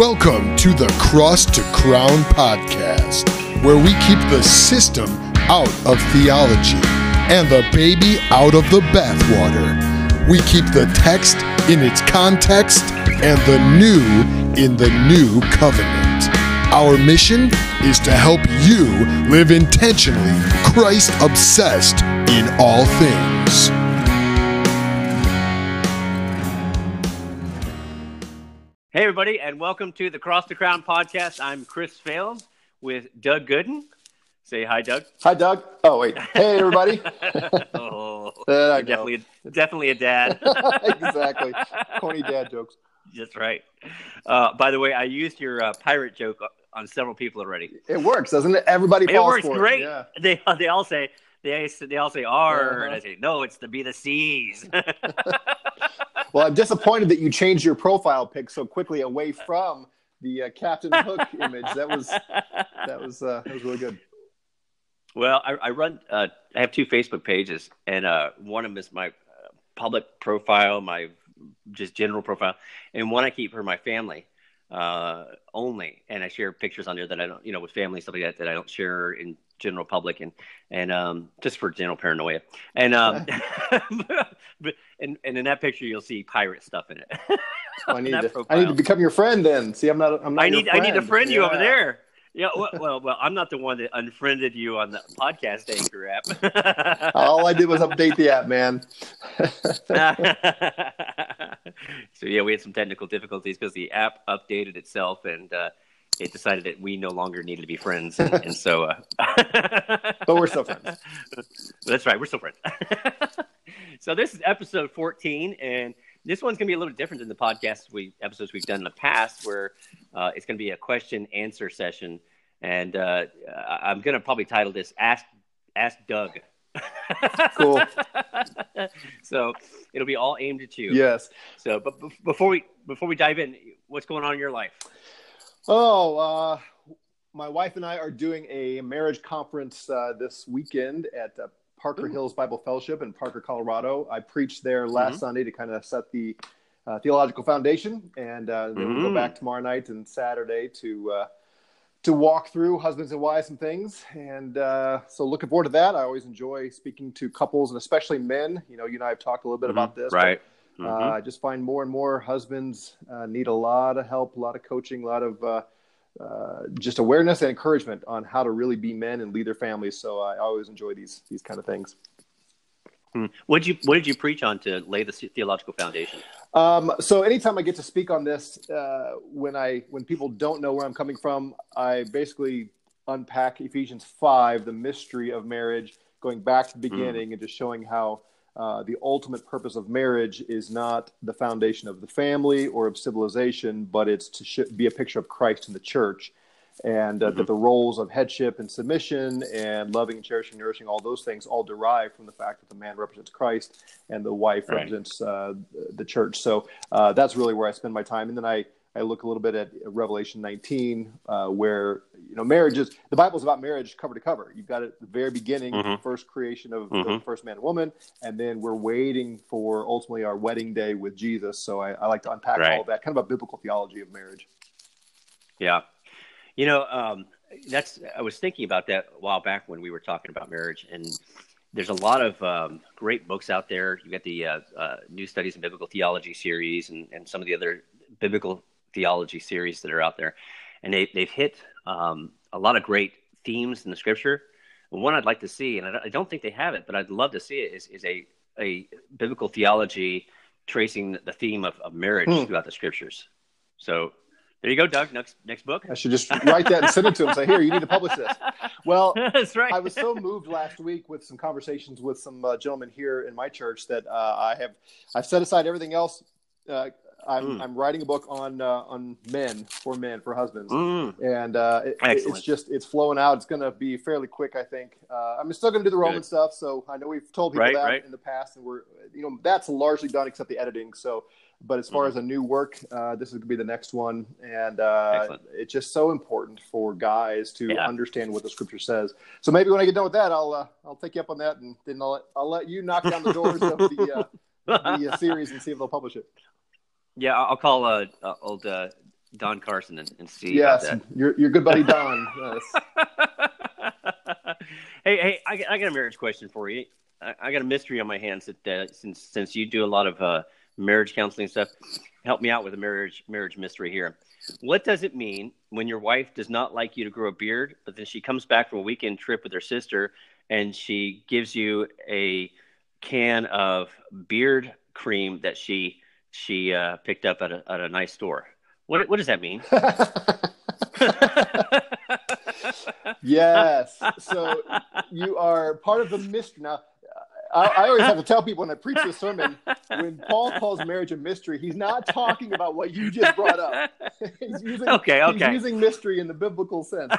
Welcome to the Cross to Crown podcast, where we keep the system out of theology and the baby out of the bathwater. We keep the text in its context and the new in the new covenant. Our mission is to help you live intentionally Christ obsessed in all things. Everybody, and welcome to the Cross to Crown podcast. I'm Chris Fales with Doug Gooden. Say hi, Doug. Hi, Doug. Oh, wait. Hey, everybody. oh, There I you're go. definitely, definitely a dad. exactly. Corny dad jokes. That's right. Uh, by the way, I used your uh, pirate joke on several people already. It works, doesn't it? Everybody It works for great. It. Yeah. They they all say they they all say R, and I Uh-huh. say no, it's to be the C's. Well, I'm disappointed that you changed your profile pic so quickly away from the uh, Captain Hook image. That was that was uh, that was really good. Well, I, I run. Uh, I have two Facebook pages, and uh, one of them is my uh, public profile, my just general profile, and one I keep for my family uh, only. And I share pictures on there that I don't, you know, with family stuff like that that I don't share in general public, and and um, just for general paranoia. And um, but and and in that picture you'll see pirate stuff in it. Well, I need to I need to become your friend then. See, I'm not I'm not. I need I need to friend you over there. Yeah, well, well, well, I'm not the one that unfriended you on the podcast anchor app. All I did was update the app, man. so yeah, we had some technical difficulties because the app updated itself and uh, it decided that we no longer needed to be friends, and, and so. Uh, But we're still friends. That's right, we're still friends. so this is episode 14, and this one's gonna be a little different than the podcast we episodes we've done in the past, where uh, it's gonna be a question answer session, and uh, I'm gonna probably title this "Ask Ask Doug." Cool. so it'll be all aimed at you. Yes. So, but bef- before we before we dive in, what's going on in your life? Oh, uh, my wife and I are doing a marriage conference uh, this weekend at uh, Parker Ooh. Hills Bible Fellowship in Parker, Colorado. I preached there last Mhm. Sunday to kind of set the uh, theological foundation, and uh, then we'll go Mhm. back tomorrow night and Saturday to uh, to walk through husbands and wives and things. And uh, so, looking forward to that. I always enjoy speaking to couples and especially men. You know, you and I have talked a little bit about this, but Mm-hmm. uh. I just find more and more husbands uh, need a lot of help, a lot of coaching, a lot of uh, uh, just awareness and encouragement on how to really be men and lead their families. So I always enjoy these these kind of things. Hmm. What did you What did you preach on to lay the theological foundation? Um, so anytime I get to speak on this, uh, when I when people don't know where I'm coming from, I basically unpack Ephesians five, the mystery of marriage, going back to the beginning and just showing how uh, the ultimate purpose of marriage is not the foundation of the family or of civilization, but it's to sh- be a picture of Christ in the church, and uh, that the roles of headship and submission and loving and cherishing, nourishing, all those things all derive from the fact that the man represents Christ and the wife Right. represents uh, the church. So uh, that's really where I spend my time, and then I. I look a little bit at Revelation 19, uh, where you know marriage is the Bible's about marriage cover to cover. You've got it at the very beginning, Mhm. the first creation of the Mhm. first man and woman, and then we're waiting for ultimately our wedding day with Jesus. So I, I like to unpack Right. all that, kind of a biblical theology of marriage. Yeah, you know, um, that's I was thinking about that a while back when we were talking about marriage, and there's a lot of um, great books out there. You got the uh, uh, New Studies in Biblical Theology series, and, and some of the other biblical theology series that are out there, and they they've hit um, a lot of great themes in the Scripture. And one I'd like to see, and I don't- think they have it, but I'd love to see it, is, is a a biblical theology tracing the theme of, of marriage Hmm. throughout the Scriptures. So there you go, Doug. Next next book. I should just write that and send it to him. Say, here, you need to publish this. Well, That's right. I was so moved last week with some conversations with some uh, gentlemen here in my church that uh, I have I've set aside everything else. Uh, I'm, Mm. I'm writing a book on uh, on men for men for husbands. Mm, and uh, it, it's just it's flowing out. It's going to be fairly quick, I think. Uh, I'm still going to do the Roman Good. stuff, so I know we've told people Right, that right. in the past, and we're you know that's largely done except the editing. So, but as far Mhm. as a new work, uh, this is going to be the next one, and uh, it's just so important for guys to Yeah. understand what the Scripture says. So maybe when I get done with that, I'll uh, I'll take you up on that, and then I'll let, I'll let you knock down the doors of the uh, the uh, series and see if they'll publish it. Yeah, I'll call uh, uh, old uh, Don Carson and, and see. Yes, your your good buddy Don. yes. hey, hey, I, I, got a marriage question for you. I, I got a mystery on my hands that uh, since since you do a lot of uh, marriage counseling stuff, help me out with a marriage marriage mystery here. What does it mean when your wife does not like you to grow a beard, but then she comes back from a weekend trip with her sister and she gives you a can of beard cream that she she uh, picked up at a, at a nice store? What what does that mean? yes. So you are part of the mystery. Now, I, I, always have to tell people when I preach this sermon, when Paul calls marriage a mystery, he's not talking about what you just brought up. he's using, okay, okay. He's using mystery in the biblical sense.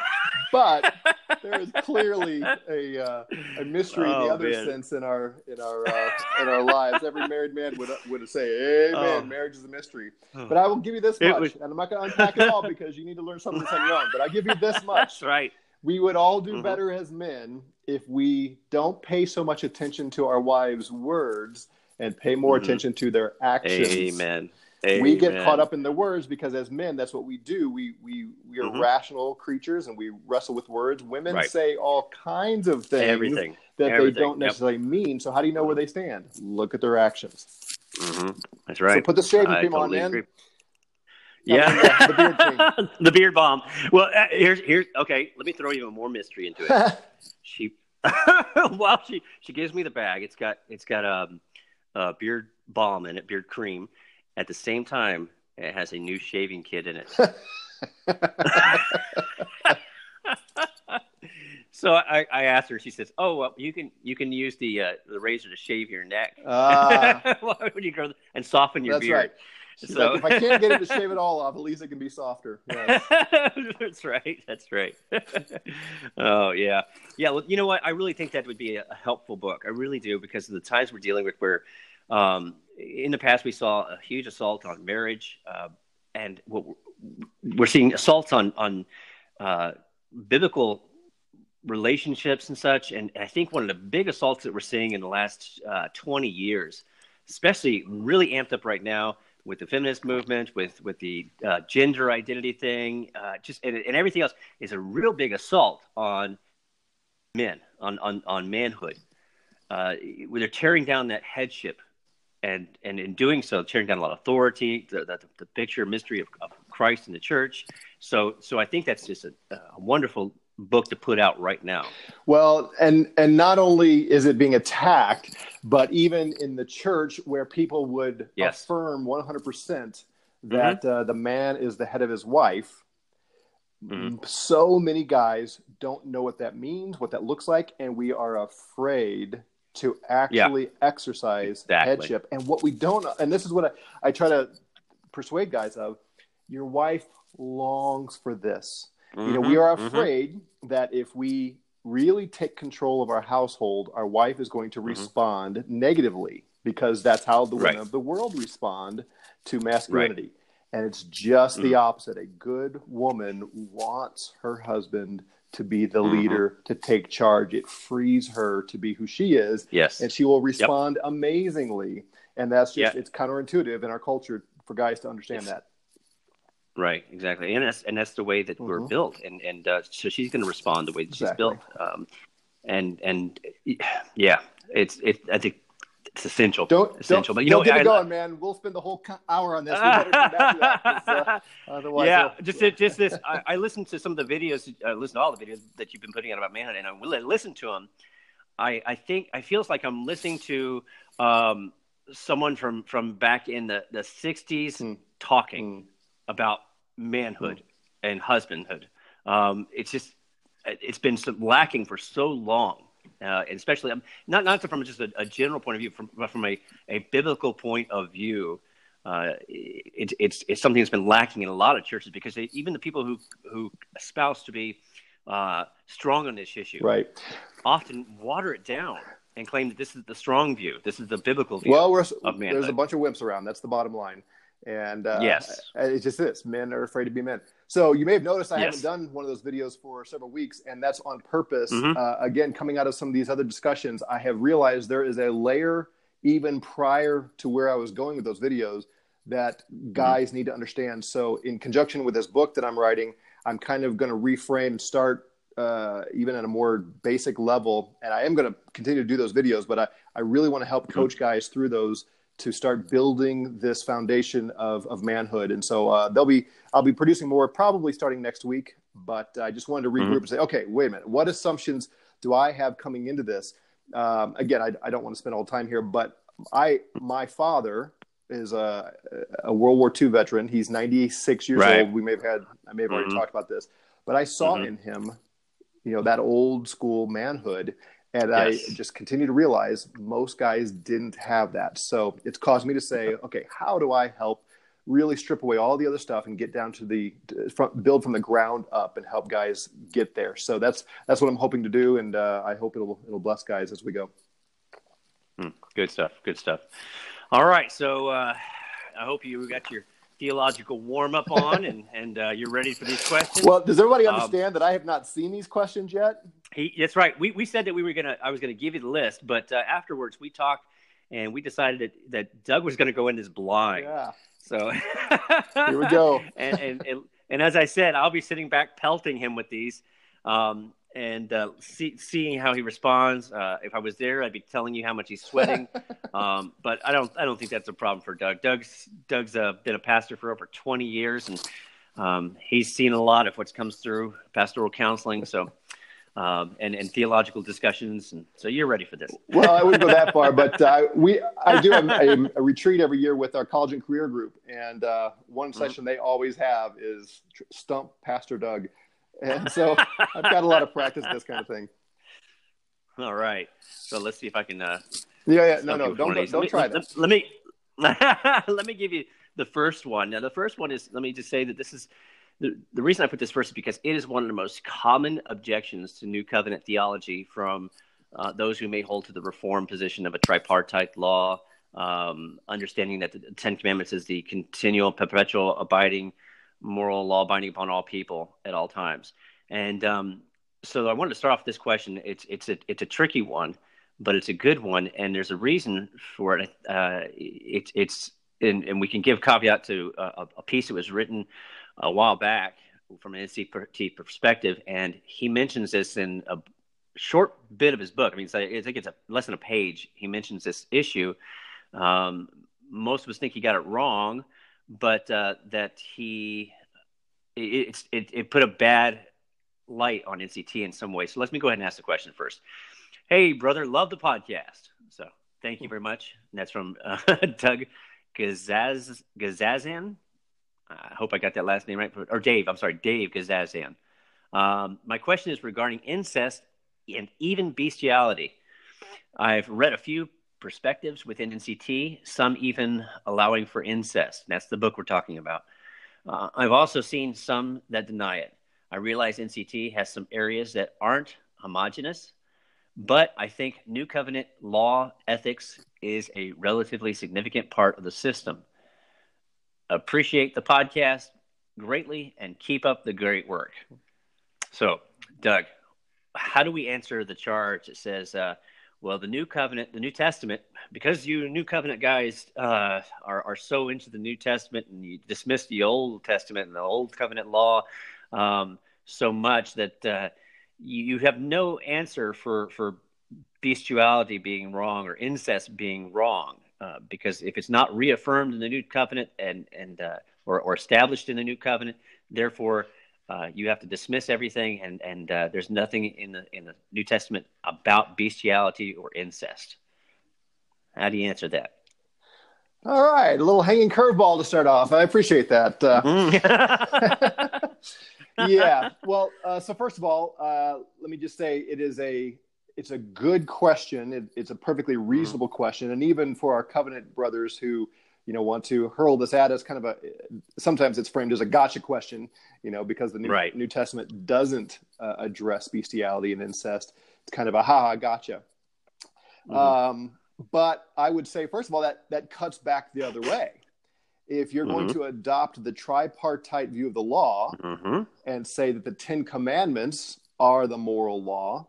But there is clearly a, uh, a mystery oh, in the oh, other man. sense in our in our uh, in our lives. Every married man would would say, "Amen." Oh. Marriage is a mystery. Oh. But I will give you this much, was... and I'm not going to unpack it all because you need to learn something on your own. But I give you this much. That's right. We would all do mm-hmm. better as men if we don't pay so much attention to our wives' words and pay more mm-hmm. attention to their actions. Amen. Amen. We get caught up in the words because as men, that's what we do. We we we are mm-hmm. rational creatures and we wrestle with words. Women right. say all kinds of things Everything. that Everything. they don't necessarily yep. mean. So how do you know where they stand? Look at their actions. Mm-hmm. That's right. So put the shaving cream totally on, man. Yeah, the, beard cream. the beard balm. Well, uh, here's here's okay. Let me throw even more mystery into it. she, while she she gives me the bag, it's got it's got um, a beard balm in it, beard cream. At the same time, it has a new shaving kit in it. so I, I, asked her. She says, "Oh, well, you can you can use the uh, the razor to shave your neck uh, when you grow and soften your that's beard." Right. She's so like, if I can't get it to shave it all off, at least it can be softer. Yes. that's right. That's right. oh yeah, yeah. Well, you know what? I really think that would be a, helpful book. I really do because of the times we're dealing with, where um, in the past we saw a huge assault on marriage, uh, and what we're seeing assaults on on uh, biblical relationships and such. And I think one of the big assaults that we're seeing in the last uh, 20 years, especially really amped up right now with the feminist movement, with with the uh, gender identity thing, uh, just and, and, everything else is a real big assault on men, on on on manhood. Uh, they're tearing down that headship, and and in doing so, tearing down a lot of authority, the, the, the picture mystery of, of, Christ in the church. So so I think that's just a, a wonderful book to put out right now. Well, and and not only is it being attacked, but even in the church where people would yes. affirm 100% that mm-hmm. uh, the man is the head of his wife. Mm-hmm. So many guys don't know what that means, what that looks like, and we are afraid to actually yeah. exercise exactly. headship. And what we don't, and this is what I, I try to persuade guys of your wife longs for this. Mm-hmm, you know, we are mm-hmm. afraid mm-hmm. that if we really take control of our household, our wife is going to mm-hmm. respond mm-hmm. negatively because that's how the women right. of the world respond to masculinity. Right. And it's just the mm-hmm. opposite. A good woman wants her husband to be the leader, to take charge. It frees her to be who she is. Yes. And she will respond yep. amazingly. And that's just, it's counterintuitive in our culture for guys to understand it's, that. Right, exactly, and that's and that's the way that mm-hmm. we're built, and and uh, so she's going to respond the way that exactly. she's built, um, and and yeah, it's it. I think it's essential. Don't essential, don't, but you don't know, get I, it going, man. We'll spend the whole hour on this. We better come back to that. Uh, otherwise, yeah, just yeah. just this. I, I listened to some of the videos. I listened to all the videos that you've been putting out about manhood, and I will listen to them. I I think I feels like I'm listening to um, someone from from back in the the '60s mm. talking. Mm about manhood and husbandhood. Um, it's just it's been lacking for so long, uh, and especially um, not not from just a, a, general point of view, from, but from a, a biblical point of view. Uh, it, it's it's something that's been lacking in a lot of churches because they, even the people who who espouse to be uh, strong on this issue, right, often water it down and claim that this is the strong view, this is the biblical view. Well, there's a bunch of wimps around. That's the bottom line. And uh, yes, it's just this men are afraid to be men. So you may have noticed I yes. haven't done one of those videos for several weeks, and that's on purpose. Mm-hmm. Uh, again, coming out of some of these other discussions, I have realized there is a layer even prior to where I was going with those videos that guys mm-hmm. need to understand. So, in conjunction with this book that I'm writing, I'm kind of going to reframe and start uh, even at a more basic level. And I am going to continue to do those videos, but I, I really want to help mm-hmm. coach guys through those to start building this foundation of, of manhood. And so uh, they'll be, I'll be producing more probably starting next week, but I just wanted to regroup mm-hmm. and say, okay, wait a minute. What assumptions do I have coming into this? Um, again, I, I don't want to spend all the time here, but I, my father is a, a World War II veteran. He's 96 years right. old. We may have had, I may have already mm-hmm. talked about this, but I saw mm-hmm. in him, you know, that old school manhood. And yes. I just continue to realize most guys didn't have that. So it's caused me to say, okay, how do I help really strip away all the other stuff and get down to the front, build from the ground up and help guys get there. So that's that's what I'm hoping to do, and uh, I hope it'll it'll bless guys as we go. Hmm. Good stuff. Good stuff. All right, so uh, I hope you got your theological warm up on and and uh, you're ready for these questions. Well, does everybody um, understand um, that I have not seen these questions yet? He, that's right. We we said that we were gonna I was gonna give you the list, but uh, afterwards we talked and we decided that, that Doug was gonna go in this blind. Yeah. So here we go. and, and, and and as I said, I'll be sitting back pelting him with these. Um, and uh, see, seeing how he responds. Uh, if I was there, I'd be telling you how much he's sweating. um, but I don't, I don't think that's a problem for Doug. Doug's, Doug's uh, been a pastor for over 20 years, and um, he's seen a lot of what comes through pastoral counseling. So um, and, and theological discussions. And so you're ready for this. well, I wouldn't go that far, but uh, we I do a, a, a, retreat every year with our college and career group, and uh, one mm-hmm. session they always have is stump Pastor Doug, and so I've got a lot of practice in this kind of thing. All right, so let's see if I can. Uh, yeah, yeah, no, no, don't don't, don't try let, that. Let me let me give you the first one. Now, the first one is let me just say that this is the, the reason I put this first is because it is one of the most common objections to New Covenant theology from uh, those who may hold to the reform position of a tripartite law, um, understanding that the Ten Commandments is the continual, perpetual, abiding moral law binding upon all people at all times. And um, so I wanted to start off this question. It's it's a it's a tricky one, but it's a good one, and there's a reason for it. Uh, it it's and, and we can give caveat to a, a piece that was written a while back from an NCT perspective, and he mentions this in a short bit of his book. I mean, I think it's a, less than a page. He mentions this issue. Um, most of us think he got it wrong, but uh, that he it, it, it put a bad light on NCT in some way. So let me go ahead and ask the question first. Hey, brother, love the podcast. So thank you very much. And that's from uh, Doug Gazaz, Gazazan. I hope I got that last name right. Or Dave, I'm sorry, Dave Gazazan. Um, my question is regarding incest and even bestiality. I've read a few perspectives within NCT, some even allowing for incest. That's the book we're talking about. Uh, I've also seen some that deny it. I realize NCT has some areas that aren't homogenous, but I think New Covenant law ethics is a relatively significant part of the system appreciate the podcast greatly and keep up the great work. So, Doug, how do we answer the charge that says, uh, well, the New Covenant, the New Testament, because you New Covenant guys uh, are, are so into the New Testament and you dismiss the Old Testament and the Old Covenant law um, so much that uh, you, you have no answer for, for bestiality being wrong or incest being wrong. Uh, because if it's not reaffirmed in the new covenant and and uh, or, or established in the new covenant, therefore uh, you have to dismiss everything, and and uh, there's nothing in the in the New Testament about bestiality or incest. How do you answer that? All right, a little hanging curveball to start off. I appreciate that. Uh, mm-hmm. yeah. Well, so first of all, let me just say it is a it's a good question. It, it's a perfectly mm-hmm. reasonable mm-hmm. question, and even for our covenant brothers who you know want to hurl this at us, kind of a sometimes it's framed as a gotcha question, you know, because the New, right. New Testament doesn't uh, address bestiality and incest. It's kind of a ha ha gotcha. Mm-hmm. Um, but I would say, first of all, that that cuts back the other way. If you're mm-hmm. going to adopt the tripartite view of the law mm-hmm. and say that the Ten Commandments are the moral law,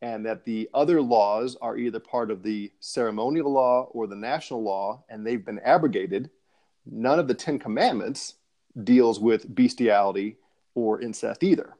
and that the other laws are either part of the ceremonial law or the national law and they've been abrogated none of the Ten Commandments deals with bestiality or incest either.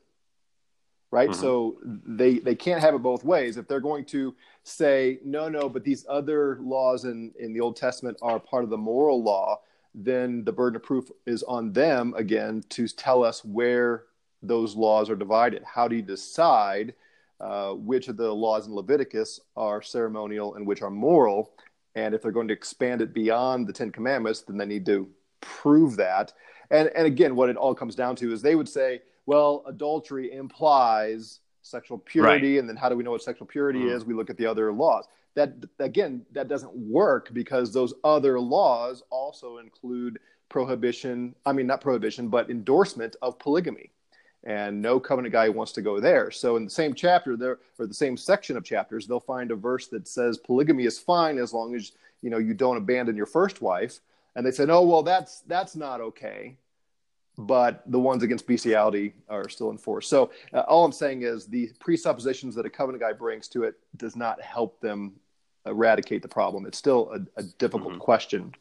Right? Mhm. So they they can't have it both ways. If they're going to say, no, no, but these other laws in, in the Old Testament are part of the moral law, then the burden of proof is on them again to tell us where those laws are divided. How do you decide uh, which of the laws in Leviticus are ceremonial and which are moral? And if they're going to expand it beyond the Ten Commandments, then they need to prove that. And, and again, what it all comes down to is they would say, well, adultery implies sexual purity. And then how do we know what sexual purity Mhm. is? We look at the other laws. That, again, that doesn't work because those other laws also include prohibition, I mean, not prohibition, but endorsement of polygamy. And no covenant guy wants to go there. So in the same chapter there, or the same section of chapters, they'll find a verse that says polygamy is fine as long as you know you don't abandon your first wife. And they said, oh well, that's that's not okay. But the ones against bestiality are still in force. So uh, all I'm saying is the presuppositions that a covenant guy brings to it does not help them eradicate the problem. It's still a, a difficult Mhm. question.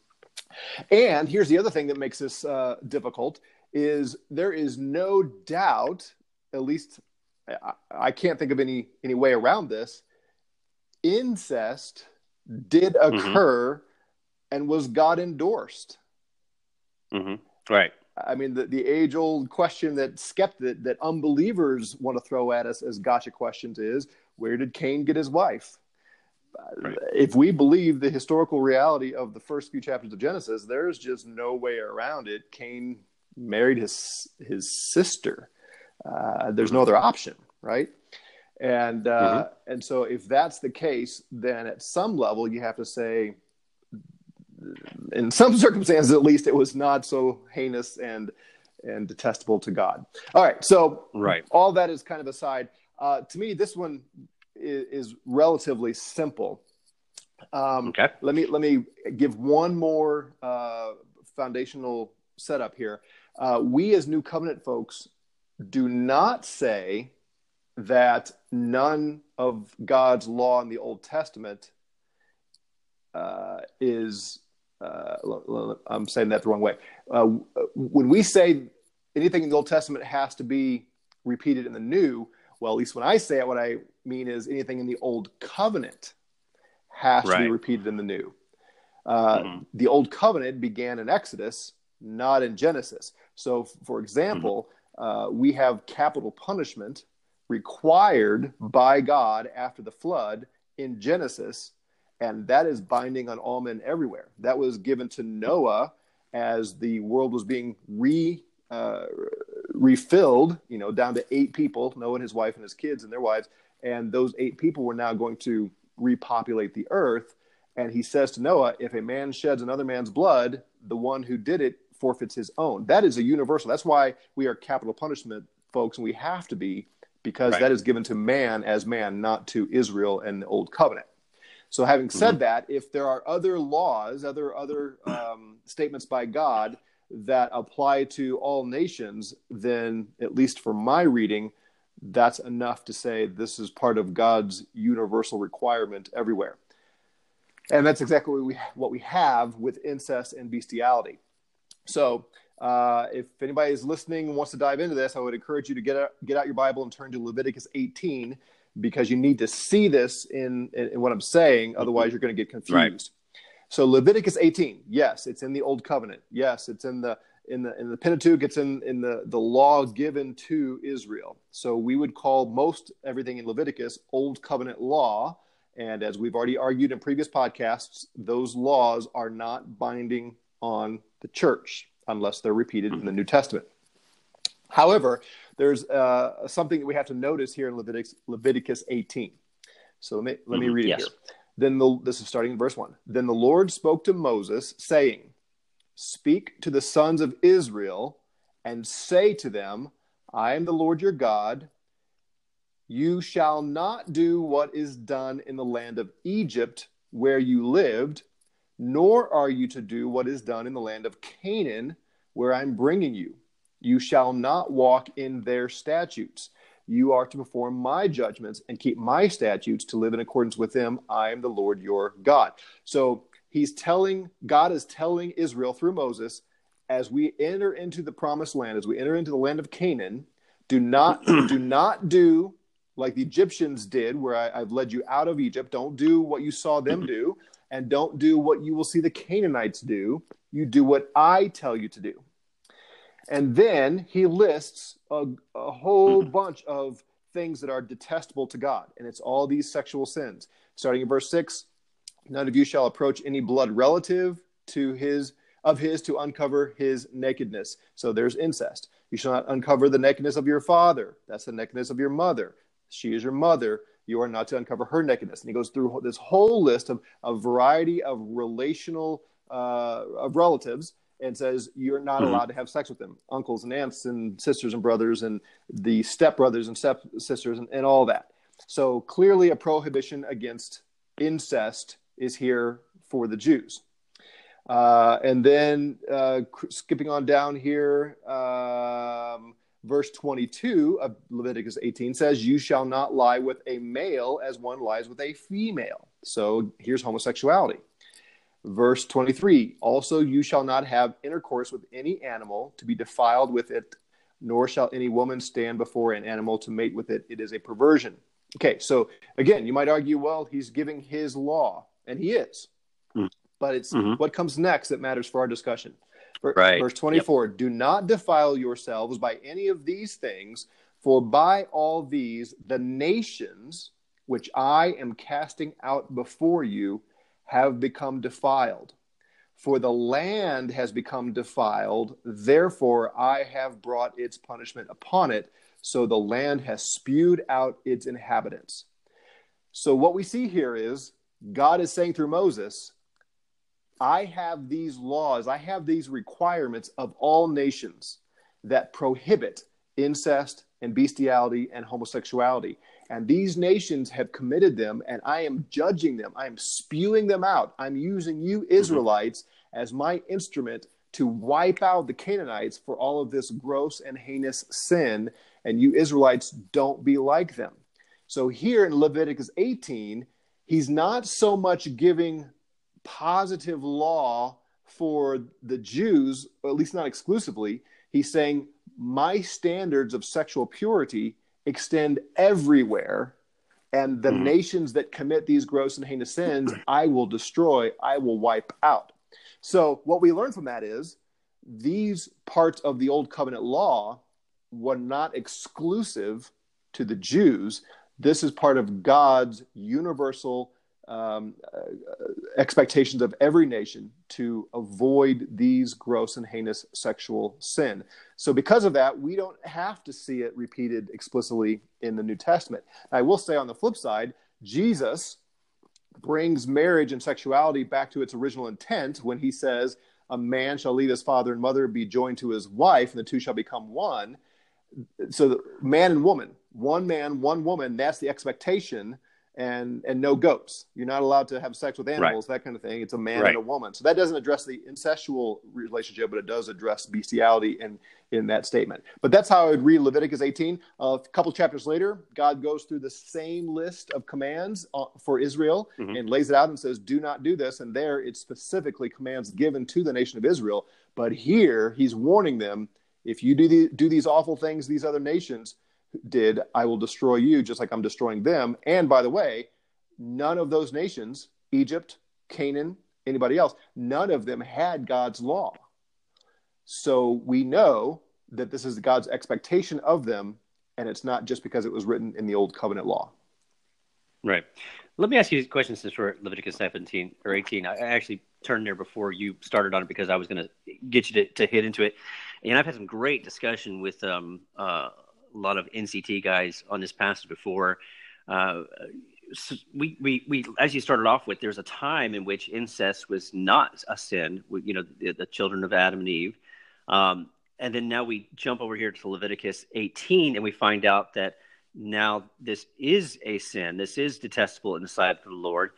And here's the other thing that makes this uh, difficult is there is no doubt, at least I, I can't think of any any way around this. Incest did occur and was God endorsed. hmm Right. I mean, the, the age old question that skept that, that unbelievers want to throw at us as gotcha questions is where did Cain get his wife? Right. If we believe the historical reality of the first few chapters of Genesis, there's just no way around it. Cain married his his sister. Uh, there's no other option, right? And uh, and so if that's the case, then at some level you have to say, in some circumstances at least, it was not so heinous and and detestable to God. All right, so Right. all that is kind of aside. Uh, to me, this one is, is relatively simple. Um, Okay. let me let me give one more uh, foundational setup here. Uh, we as New Covenant folks do not say that none of God's law in the Old Testament uh, is. Uh, I'm saying that the wrong way. Uh, when we say anything in the Old Testament has to be repeated in the New, well, at least when I say it, what I mean is anything in the Old Covenant has to be repeated in the New. Uh, Mhm. The Old Covenant began in Exodus, not in Genesis. So, for example, uh, we have capital punishment required by God after the flood in Genesis, and that is binding on all men everywhere. That was given to Noah as the world was being re uh, refilled, you know, down to eight people, Noah and his wife and his kids and their wives, and those eight people were now going to repopulate the earth. And he says to Noah, if a man sheds another man's blood, the one who did it forfeits his own. That is a universal. That's why we are capital punishment folks, and we have to be because Right. that is given to man as man, not to Israel and the old covenant. So, having said that, if there are other laws, other other um, statements by God that apply to all nations, then at least for my reading, that's enough to say this is part of God's universal requirement everywhere. And that's exactly what we what we have with incest and bestiality. So, uh, if anybody is listening and wants to dive into this, I would encourage you to get out, get out your Bible and turn to Leviticus 18 because you need to see this in, in, in what I'm saying. Otherwise, you're going to get confused. Right. So Leviticus 18, yes, it's in the Old Covenant. Yes, it's in the in the in the Pentateuch. It's in in the the law given to Israel. So we would call most everything in Leviticus Old Covenant law. And as we've already argued in previous podcasts, those laws are not binding on the church unless they're repeated in the New Testament. However, there's uh, something that we have to notice here in Leviticus, Leviticus 18. So let me, let me Mhm, read it yes. here. Then the, this is starting in verse 1. Then the Lord spoke to Moses, saying, Speak to the sons of Israel and say to them, I am the Lord your God. You shall not do what is done in the land of Egypt where you lived, nor are you to do what is done in the land of Canaan where I'm bringing you. You shall not walk in their statutes. You are to perform my judgments and keep my statutes to live in accordance with them. I am the Lord your God. So he's telling God is telling Israel through Moses as we enter into the promised land, as we enter into the land of Canaan, do not do not do like the Egyptians did, where I, have led you out of Egypt. Don't do what you saw them do, and don't do what you will see the Canaanites do. You do what I tell you to do. And then he lists a, a whole hmm. bunch of things that are detestable to God, and it's all these sexual sins. Starting in verse six, none of you shall approach any blood relative to his of his to uncover his nakedness. So there's incest. You shall not uncover the nakedness of your father. That's the nakedness of your mother. She is your mother. You are not to uncover her nakedness. And he goes through this whole list of a variety of relational uh, of relatives and says you're not mm-hmm. allowed to have sex with them uncles and aunts and sisters and brothers and the stepbrothers and step sisters and, and all that so clearly a prohibition against incest is here for the jews uh, and then uh, skipping on down here, um, verse 22 of Leviticus 18 says, You shall not lie with a male as one lies with a female. So here's homosexuality. Verse 23 Also, you shall not have intercourse with any animal to be defiled with it, nor shall any woman stand before an animal to mate with it. It is a perversion. Okay, so again, you might argue, well, he's giving his law, and he is but it's mm-hmm. what comes next that matters for our discussion. Right. Verse 24 yep. Do not defile yourselves by any of these things, for by all these the nations which I am casting out before you have become defiled. For the land has become defiled, therefore I have brought its punishment upon it. So the land has spewed out its inhabitants. So what we see here is God is saying through Moses, I have these laws, I have these requirements of all nations that prohibit incest and bestiality and homosexuality. And these nations have committed them, and I am judging them. I am spewing them out. I'm using you, mm-hmm. Israelites, mm-hmm. as my instrument to wipe out the Canaanites for all of this gross and heinous sin. And you, Israelites, don't be like them. So here in Leviticus 18, he's not so much giving positive law for the Jews, at least not exclusively. He's saying, My standards of sexual purity extend everywhere, and the mm-hmm. nations that commit these gross and heinous sins, I will destroy, I will wipe out. So, what we learn from that is these parts of the Old Covenant law were not exclusive to the Jews. This is part of God's universal um, uh, expectations of every nation to avoid these gross and heinous sexual sin. So, because of that, we don't have to see it repeated explicitly in the New Testament. I will say on the flip side, Jesus brings marriage and sexuality back to its original intent when he says, A man shall leave his father and mother, be joined to his wife, and the two shall become one. So, man and woman, one man, one woman, that's the expectation and and no goats. You're not allowed to have sex with animals, right. that kind of thing. It's a man right. and a woman. So that doesn't address the incestual relationship, but it does address bestiality in in that statement. But that's how I would read Leviticus 18. Uh, a couple chapters later, God goes through the same list of commands uh, for Israel mm-hmm. and lays it out and says, "Do not do this." And there, it specifically commands given to the nation of Israel. But here, He's warning them: if you do the, do these awful things, these other nations did, I will destroy you just like I'm destroying them. And by the way, none of those nations, Egypt, Canaan, anybody else, none of them had God's law. So we know that this is God's expectation of them, and it's not just because it was written in the old covenant law. Right. Let me ask you a question since we're Leviticus 17 or 18. I actually turned there before you started on it because I was going to get you to, to hit into it. And I've had some great discussion with um, uh, a lot of NCT guys on this passage before. Uh, so we, we, we, as you started off with, there's a time in which incest was not a sin, you know, the, the children of Adam and Eve. Um, and then now we jump over here to Leviticus 18 and we find out that now this is a sin. This is detestable in the sight of the Lord.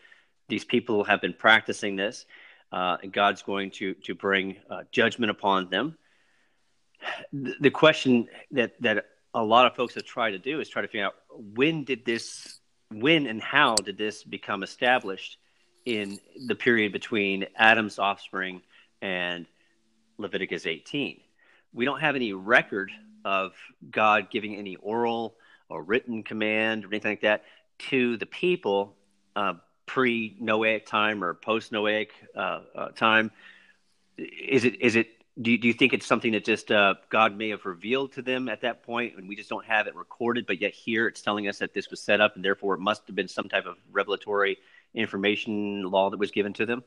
These people have been practicing this, uh, and God's going to, to bring uh, judgment upon them. The, the question that, that a lot of folks have tried to do is try to figure out when did this, when and how did this become established in the period between Adam's offspring and Leviticus 18. We don't have any record of God giving any oral or written command or anything like that to the people uh, pre Noahic time or post Noahic uh, uh, time. Is it is it do you, do you think it's something that just uh, God may have revealed to them at that point, and we just don't have it recorded? But yet here it's telling us that this was set up, and therefore it must have been some type of revelatory information law that was given to them.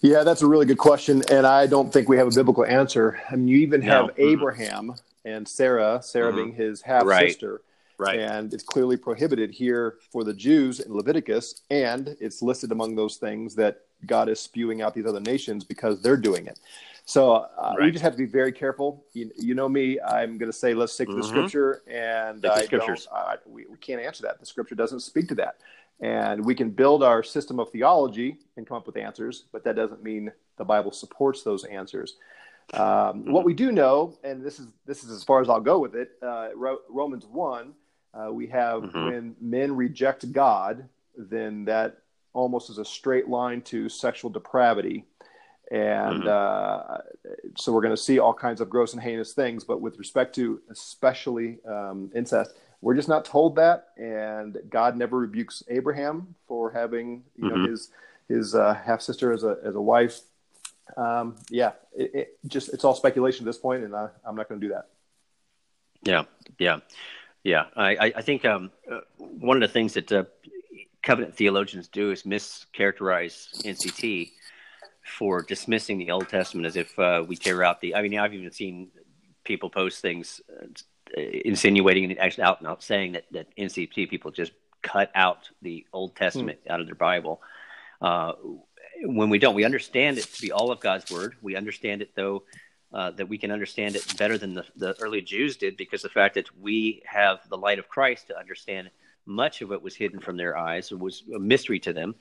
Yeah, that's a really good question, and I don't think we have a biblical answer. I mean, you even have no. Mm-hmm. Abraham and Sarah, Sarah mm-hmm. being his half sister, right. right? And it's clearly prohibited here for the Jews in Leviticus, and it's listed among those things that God is spewing out these other nations because they're doing it. So uh, right. we just have to be very careful. You, you know me; I'm going to say let's stick to the mm-hmm. scripture, and I scriptures. I, we, we can't answer that. The scripture doesn't speak to that, and we can build our system of theology and come up with answers, but that doesn't mean the Bible supports those answers. Um, mm-hmm. What we do know, and this is this is as far as I'll go with it, uh, Romans one, uh, we have mm-hmm. when men reject God, then that almost as a straight line to sexual depravity. And mm-hmm. uh, so we're going to see all kinds of gross and heinous things. But with respect to especially um, incest, we're just not told that. And God never rebukes Abraham for having you mm-hmm. know his his uh, half sister as a as a wife. Um, yeah, it, it, just it's all speculation at this point, and I, I'm not going to do that. Yeah, yeah, yeah. I I think um, uh, one of the things that uh, covenant theologians do is mischaracterize NCT for dismissing the Old Testament as if uh, we tear out the. I mean, I've even seen people post things uh, insinuating and actually out and out saying that, that NCT people just cut out the Old Testament hmm. out of their Bible. Uh, when we don't, we understand it to be all of God's word. We understand it though. Uh, that we can understand it better than the, the early Jews did because the fact that we have the light of Christ to understand much of it was hidden from their eyes. It was a mystery to them.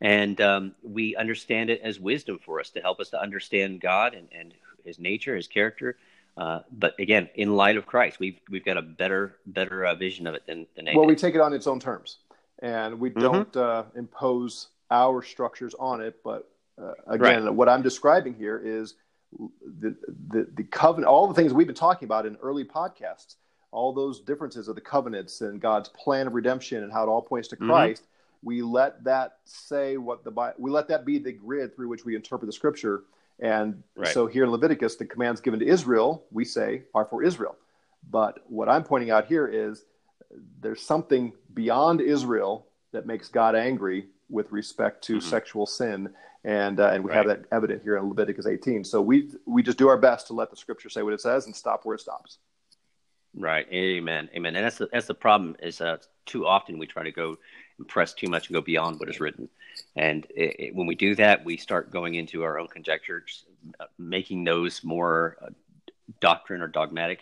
And um, we understand it as wisdom for us to help us to understand God and, and his nature, his character. Uh, but again, in light of Christ, we've we've got a better better uh, vision of it than, than well, we take it on its own terms, and we mm-hmm. don't uh, impose our structures on it. But uh, again, right. what I'm describing here is the, the the covenant, all the things we've been talking about in early podcasts all those differences of the covenants and God's plan of redemption and how it all points to mm-hmm. Christ, mm-hmm. we let that say what the we let that be the grid through which we interpret the scripture. And right. so here in Leviticus, the commands given to Israel, we say, are for Israel. But what I'm pointing out here is there's something beyond Israel that makes God angry with respect to mm-hmm. sexual sin. And, uh, and we right. have that evident here in Leviticus 18. So we, we just do our best to let the scripture say what it says and stop where it stops. Right. Amen. Amen. And that's the that's the problem is uh, too often we try to go and press too much and go beyond what is written, and it, it, when we do that, we start going into our own conjectures, uh, making those more uh, doctrine or dogmatic.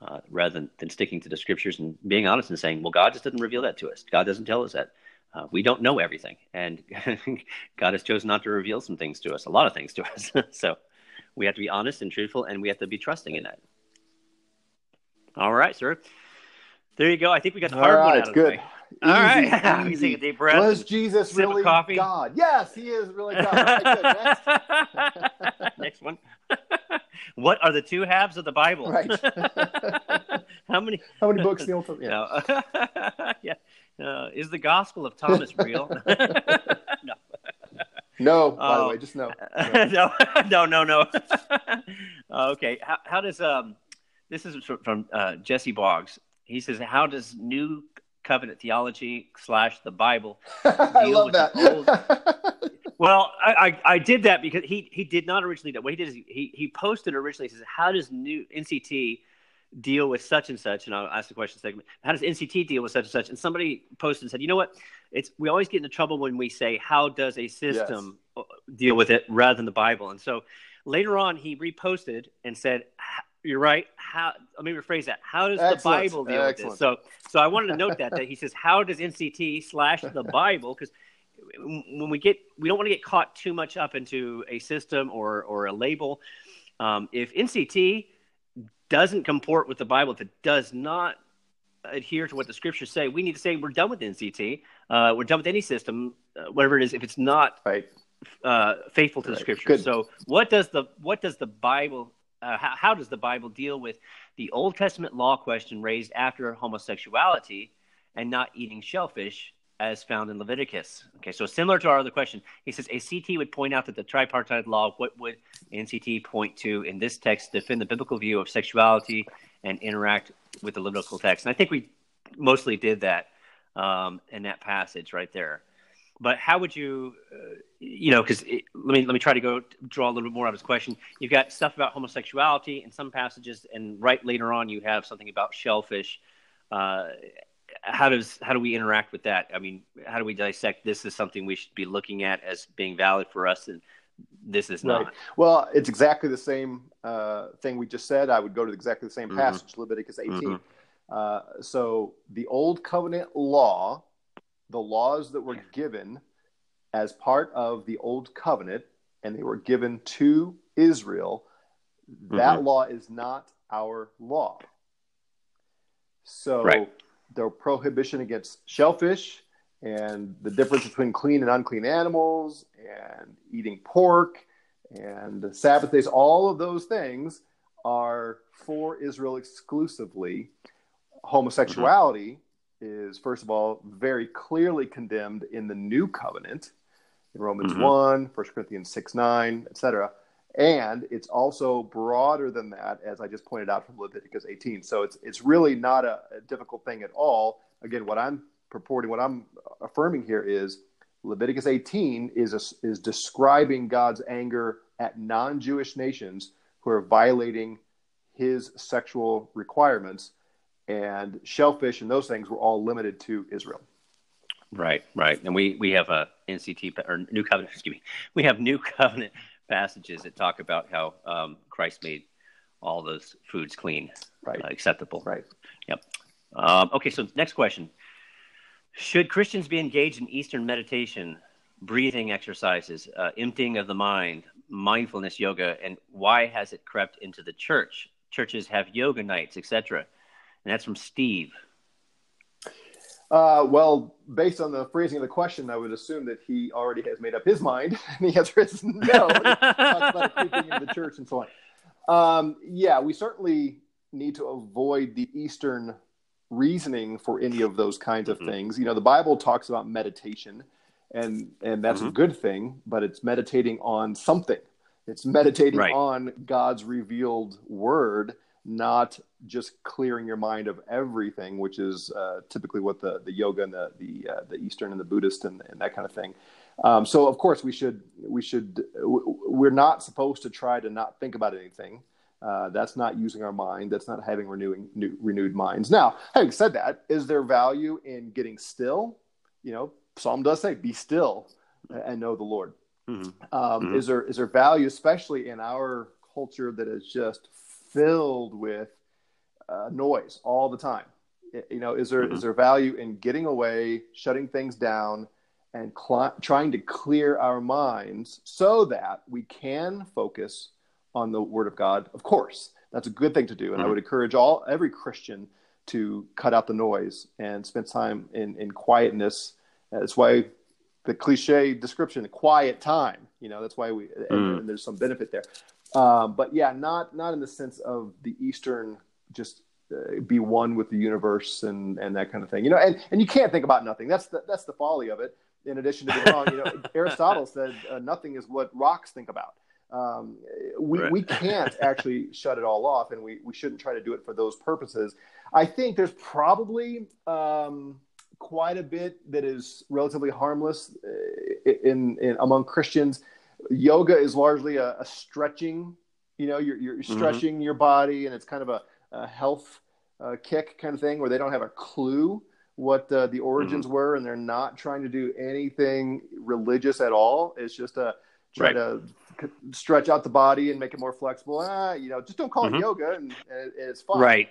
Uh, rather than, than sticking to the scriptures and being honest and saying, well, God just didn't reveal that to us. God doesn't tell us that. Uh, we don't know everything. And God has chosen not to reveal some things to us, a lot of things to us. so we have to be honest and truthful, and we have to be trusting in that. All right, sir. There you go. I think we got the hard right, one out of good. the way. All right. Easy. take a deep breath. Was Jesus really coffee. God? Yes, he is really God. Next. Next one. what are the two halves of the Bible? Right. how many? How many books in the Old Testament? Yeah. yeah. Uh, is the Gospel of Thomas real? no. No, by the oh. way, just no. No, no, no, no. no. okay. How, how does um this is from uh, Jesse Boggs. He says, "How does New Covenant theology slash the Bible deal with that. the old?" well, I, I, I did that because he he did not originally. Do that. What he did is he he posted originally. He says, "How does New NCT?" deal with such and such and I'll ask the question segment how does NCT deal with such and such and somebody posted and said you know what it's we always get into trouble when we say how does a system yes. deal with it rather than the Bible and so later on he reposted and said you're right. How let me rephrase that. How does Excellent. the Bible deal Excellent. with this? So, so I wanted to note that that he says, "How does NCT slash the Bible?" Because when we get, we don't want to get caught too much up into a system or or a label. Um, if NCT doesn't comport with the Bible, if it does not adhere to what the scriptures say, we need to say we're done with NCT. Uh, we're done with any system uh, whatever it is, if it's not right. uh, faithful to the Right. scripture. Good. So, what does the what does the Bible uh, how, how does the Bible deal with the Old Testament law question raised after homosexuality and not eating shellfish, as found in Leviticus? Okay, so similar to our other question, he says a CT would point out that the tripartite law. What would NCT point to in this text to defend the biblical view of sexuality and interact with the Levitical text? And I think we mostly did that um, in that passage right there. But how would you, uh, you know, because let me let me try to go draw a little bit more out of his question. You've got stuff about homosexuality in some passages, and right later on you have something about shellfish. Uh, how does how do we interact with that? I mean, how do we dissect this is something we should be looking at as being valid for us, and this is not. Right. Well, it's exactly the same uh, thing we just said. I would go to exactly the same Mhm. passage, Leviticus 18. Mhm. Uh, so the old covenant law, the laws that were given as part of the old covenant, and they were given to Israel, that Mhm. law is not our law. So Right. the prohibition against shellfish and the difference between clean and unclean animals and eating pork and the Sabbath days, all of those things are for Israel exclusively. Homosexuality is, first of all, very clearly condemned in the new covenant in Romans Mhm. 1, 1 Corinthians 6, 9, etc. And it's also broader than that, as I just pointed out from Leviticus 18. So it's it's really not a, a difficult thing at all. Again, what I'm purporting, what I'm affirming here is Leviticus 18 is a, is describing God's anger at non-Jewish nations who are violating His sexual requirements, and shellfish and those things were all limited to Israel. Right, right, and we we have a NCT or New Covenant. Excuse me, we have New Covenant passages that talk about how um, Christ made all those foods clean, Right. uh, acceptable. Right. Um, okay, so next question: Should Christians be engaged in Eastern meditation, breathing exercises, uh, emptying of the mind, mindfulness yoga, and why has it crept into the church? Churches have yoga nights, etc. And that's from Steve. Uh, well, based on the phrasing of the question, I would assume that he already has made up his mind. And the answer is no. Talks about creeping into the church and so on. Um, yeah, we certainly need to avoid the Eastern reasoning for any of those kinds of Mhm. things. You know, the Bible talks about meditation, and and that's a Mhm. good thing, but it's meditating on something. It's meditating Right. on God's revealed word, not just clearing your mind of everything, which is uh, typically what the, the yoga and the the, uh, the Eastern and the Buddhist and, and that kind of thing. Um, so of course we should we should we're not supposed to try to not think about anything. Uh, that's not using our mind. That's not having renewing new, renewed minds. Now, having said that, is there value in getting still? You know, Psalm does say, "Be still and know the Lord." Mhm. Um, Mhm. Is there is there value, especially in our culture that is just filled with uh, noise all the time? You know, is there is Mhm. there value in getting away, shutting things down, and cli- trying to clear our minds so that we can focus on the Word of God? Of course, that's a good thing to do, and I Mhm. would encourage all every Christian to cut out the noise and spend time in in quietness. That's why the cliche description, quiet time. You know, that's why we and, Mm. and there's some benefit there. Um, but yeah, not not in the sense of the Eastern just uh, be one with the universe and and that kind of thing. You know, and and you can't think about nothing. That's the that's the folly of it. In addition to being wrong, you know, Aristotle said uh, nothing is what rocks think about. Um, we Right. we can't actually shut it all off, and we we shouldn't try to do it for those purposes. I think there's probably um, quite a bit that is relatively harmless uh, in, in among Christians. Yoga is largely a, a stretching. You know, you're, you're stretching your body, and it's kind of a, a health uh, kick kind of thing where they don't have a clue what uh, the origins were, and they're not trying to do anything religious at all. It's just a try Right. to c- stretch out the body and make it more flexible. Ah, you know, just don't call Mhm. it yoga, and, and it's fine. Right.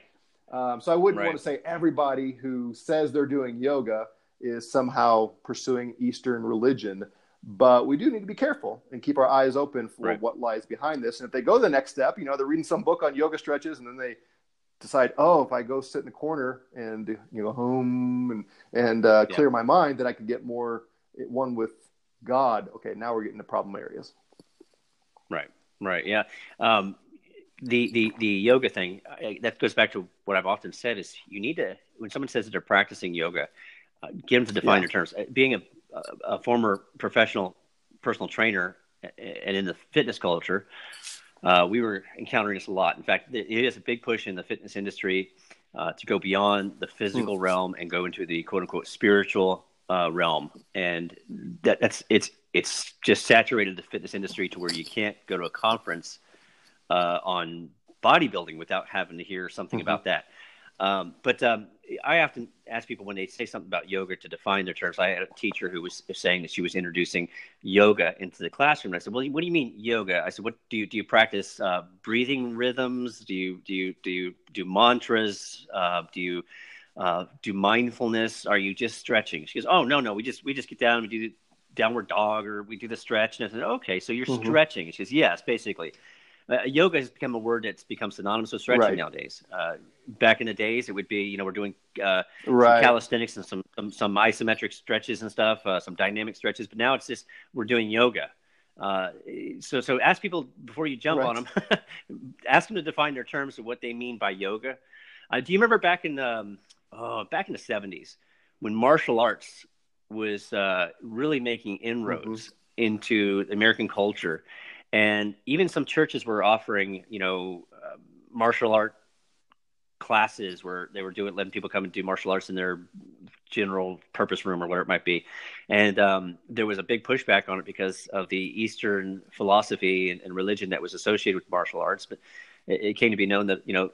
Um, so I wouldn't Right. want to say everybody who says they're doing yoga is somehow pursuing Eastern religion, but we do need to be careful and keep our eyes open for Right. what lies behind this. And if they go the next step, you know, they're reading some book on yoga stretches, and then they decide, oh, if I go sit in the corner and you know home and and uh, Yeah. clear my mind, then I can get more one with God, okay, now we're getting to problem areas. Right, right, yeah. Um, the the the yoga thing that goes back to what I've often said is you need to when someone says that they're practicing yoga, uh, get them to define yeah. their terms. Uh, being a, a former professional personal trainer and in the fitness culture, uh, we were encountering this a lot. In fact, it is a big push in the fitness industry uh, to go beyond the physical mm. realm and go into the quote unquote spiritual uh, realm, and that, that's it's it's just saturated the fitness industry to where you can't go to a conference uh, on bodybuilding without having to hear something mm-hmm. about that. Um, but um, I often ask people when they say something about yoga to define their terms. I had a teacher who was saying that she was introducing yoga into the classroom. And I said, "Well, what do you mean yoga?" I said, "What do you do? You practice uh, breathing rhythms? Do you do you do you do mantras? Uh, do you uh, do mindfulness? Are you just stretching?" She goes, "Oh no, no, we just we just get down, we do the downward dog, or we do the stretch." And I said, "Okay, so you're mm-hmm. stretching?" She says, "Yes, basically." Uh, yoga has become a word that's become synonymous with stretching right. nowadays. Uh, back in the days, it would be you know we're doing uh, right. calisthenics and some, some, some isometric stretches and stuff, uh, some dynamic stretches. But now it's just we're doing yoga. Uh, so so ask people before you jump right. on them. ask them to define their terms of what they mean by yoga. Uh, do you remember back in the oh, back in the seventies when martial arts was really making inroads mm-hmm. into American culture? And even some churches were offering you know uh, martial art classes where they were doing letting people come and do martial arts in their general purpose room or whatever it might be. And um, there was a big pushback on it because of the eastern philosophy and, and religion that was associated with martial arts. But it, it, came to be known that you know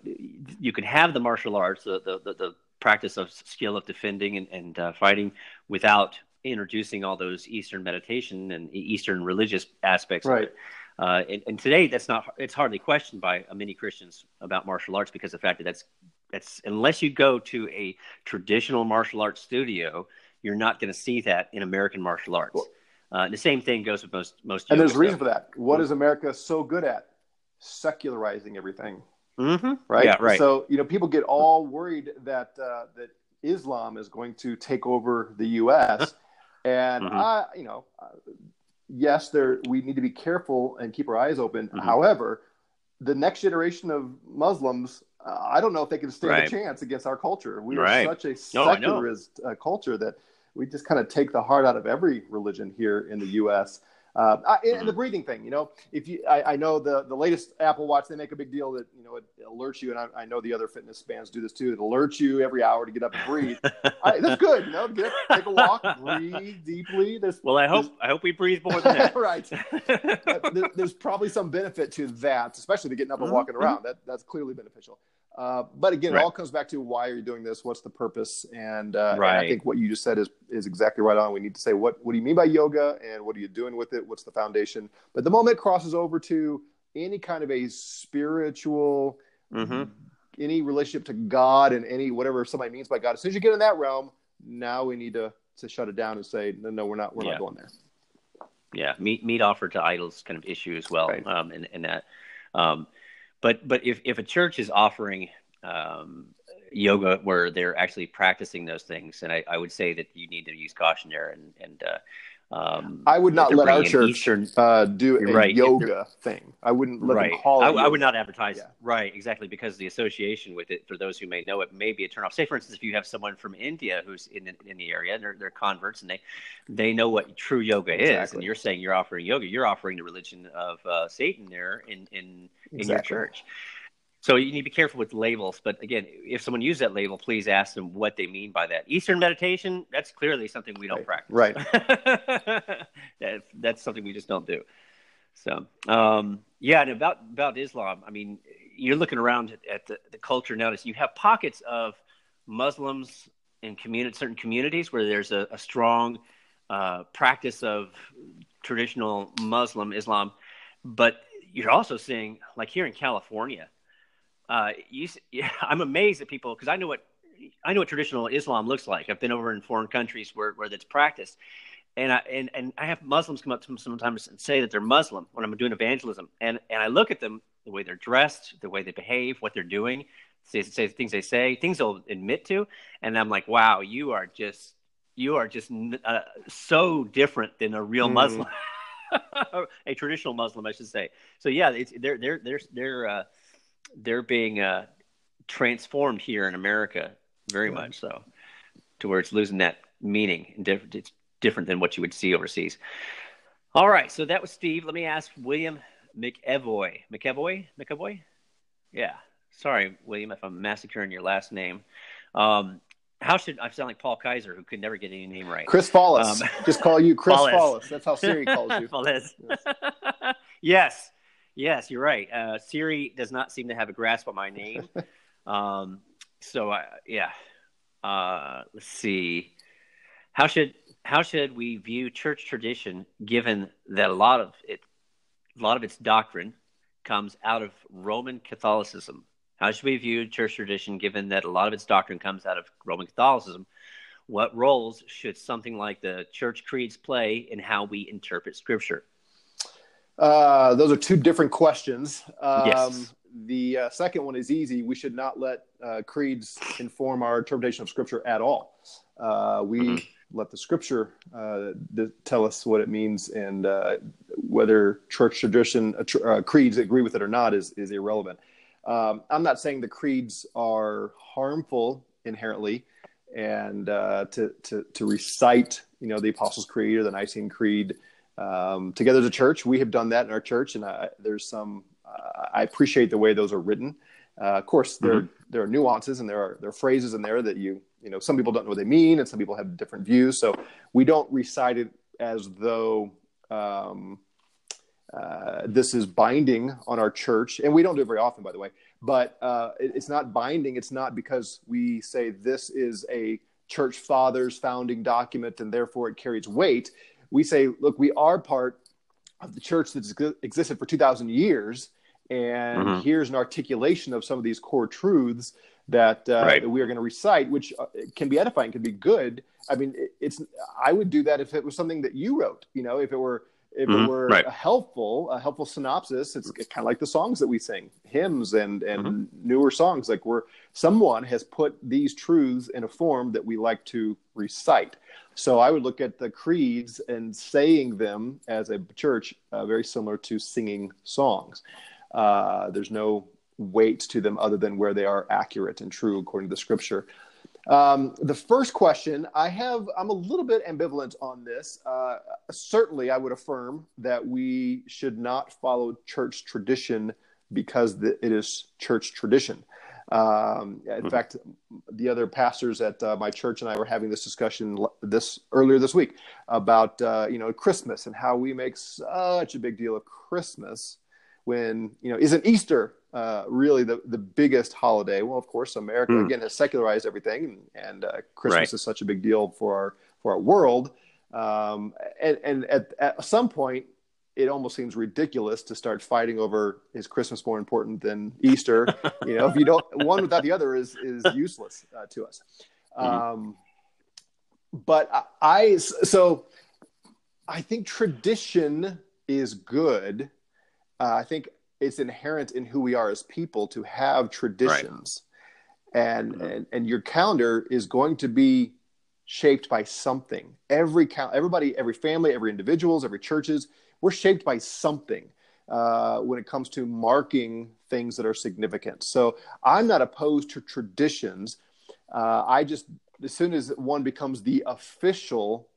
you could have the martial arts the the, the, the practice of skill of defending and, and uh, fighting without introducing all those eastern meditation and eastern religious aspects right. Uh, and, and, today, that's not it's hardly questioned by many Christians about martial arts because the fact that that's that's unless you go to a traditional martial arts studio, you're not going to see that in American martial arts. Uh, the same thing goes with most most. And there's a reason for that. What is America so good at? Secularizing everything. Mm-hmm. Right. Yeah. Right. So you know, people get all worried that uh, that Islam is going to take over the U.S. and mm-hmm. I, you know, yes, there we need to be careful and keep our eyes open. Mm-hmm. However, the next generation of Muslims, uh, I don't know if they can stand right. a chance against our culture. We right. are such a secularist no, uh, culture that we just kind of take the heart out of every religion here in the U.S. Uh, and, and, the mm-hmm. breathing thing, you know, if you, I, I, know the the latest Apple Watch, they make a big deal that you know it alerts you, and I, I know the other fitness bands do this too. It alerts you every hour to get up and breathe. I, that's good, you know, get up, take a walk, breathe deeply. There's, well, I hope I hope we breathe more than that. right. there, there's probably some benefit to that, especially to getting up and mm-hmm. walking around. That that's clearly beneficial. Uh, but again, right. it all comes back to why are you doing this? What's the purpose? And, uh, right. and, I think what you just said is is exactly right on. We need to say what what do you mean by yoga, and what are you doing with it? What's the foundation? But the moment it crosses over to any kind of a spiritual, mm-hmm. any relationship to God, and any whatever somebody means by God, as soon as you get in that realm, now we need to to shut it down and say no, no, we're not we're yeah. not going there. Yeah, meat meat offered to idols kind of issue as well, right. um, in, in that. Um, but but if if a church is offering um, yoga where they're actually practicing those things, and I, I, would say that you need to use caution there and and uh, um, I would not let our church Eastern, uh, do a right. yoga thing. I wouldn't let right. them call it. I, I, would not advertise. Yeah. Right, exactly, because the association with it, for those who may know it, may be a turnoff. Say, for instance, if you have someone from India who's in in the area, and they're, they're converts, and they they know what true yoga exactly. is, and you're saying you're offering yoga, you're offering the religion of uh, Satan there in in in exactly. your church. So you need to be careful with labels. But again, if someone uses that label, please ask them what they mean by that. Eastern meditation, that's clearly something we don't right. practice. Right. that's, that's something we just don't do. So, um, yeah, and about, about Islam, I mean, you're looking around at the, the culture now, You have pockets of Muslims in community, certain communities where there's a, a strong uh, practice of traditional Muslim Islam. But you're also seeing, like here in California, uh, you, yeah, I'm amazed at people because I know what I know what traditional Islam looks like. I've been over in foreign countries where where that's practiced, and I and, and I have Muslims come up to me sometimes and say that they're Muslim when I'm doing evangelism, and and I look at them the way they're dressed, the way they behave, what they're doing, say, say things they say, things they'll admit to, and I'm like, wow, you are just you are just uh, so different than a real mm. Muslim, a traditional Muslim, I should say. So yeah, it's, they're they're they're they're uh, they're being uh, transformed here in America very yeah. much so, to where it's losing that meaning. It's different than what you would see overseas. All right, so that was Steve. Let me ask William McEvoy. McEvoy? McEvoy? Yeah. Sorry, William, if I'm massacring your last name. Um, how should I sound like Paul Kaiser, who could never get any name right? Chris Follis. Um, Just call you Chris Follis. That's how Siri calls you. Follis. Yes. yes. Yes, you're right. Uh, Siri does not seem to have a grasp on my name. Um, so, uh, yeah. Uh, let's see. How should how should we view church tradition, given that a lot of it, a lot of its doctrine, comes out of Roman Catholicism? How should we view church tradition given that a lot of its doctrine comes out of Roman Catholicism? What roles should something like the church creeds play in how we interpret scripture? Uh, those are two different questions. Um, yes. The uh, second one is easy. We should not let uh, creeds inform our interpretation of scripture at all. Uh, we mm-hmm. let the scripture uh, tell us what it means, and uh, whether church tradition, tr- creeds agree with it or not is, is irrelevant. Um, I'm not saying the creeds are harmful inherently, and uh, to, to to recite, you know, the Apostles' Creed or the Nicene Creed um, together as a church. We have done that in our church, and I, there's some. Uh, I appreciate the way those are written. Uh, of course, there mm-hmm. there are nuances and there are there are phrases in there that you you know some people don't know what they mean, and some people have different views. So we don't recite it as though. Um, uh, this is binding on our church, and we don't do it very often, by the way. But uh, it, it's not binding. It's not because we say this is a church fathers founding document, and therefore it carries weight. We say, look, we are part of the church that's existed for two thousand years, and mm-hmm. here's an articulation of some of these core truths that, uh, right. that we are going to recite, which uh, can be edifying, can be good. I mean, it's I would do that if it was something that you wrote. You know, if it were if mm-hmm. it were right. a helpful a helpful synopsis it's kind of like the songs that we sing hymns and and mm-hmm. newer songs like where someone has put these truths in a form that we like to recite so i would look at the creeds and saying them as a church uh, very similar to singing songs uh, there's no weight to them other than where they are accurate and true according to the scripture um, the first question I have, I'm a little bit ambivalent on this. Uh, certainly, I would affirm that we should not follow church tradition because the, it is church tradition. Um, in mm-hmm. fact, the other pastors at uh, my church and I were having this discussion this earlier this week about uh, you know Christmas and how we make such a big deal of Christmas when you know isn't Easter uh, really the, the biggest holiday. Well, of course, America mm. again has secularized everything, and, uh, Christmas right. is such a big deal for our for our world. Um, and, and at, at some point, it almost seems ridiculous to start fighting over is Christmas more important than Easter? you know, if you don't one without the other is is useless uh, to us. Mm-hmm. Um, but I, I so I think tradition is good. Uh, I think it's inherent in who we are as people to have traditions right. and, mm-hmm. and and your calendar is going to be shaped by something every count everybody every family every individuals every churches we're shaped by something uh, when it comes to marking things that are significant. So i'm not opposed to traditions. Uh, i just as soon as one becomes the official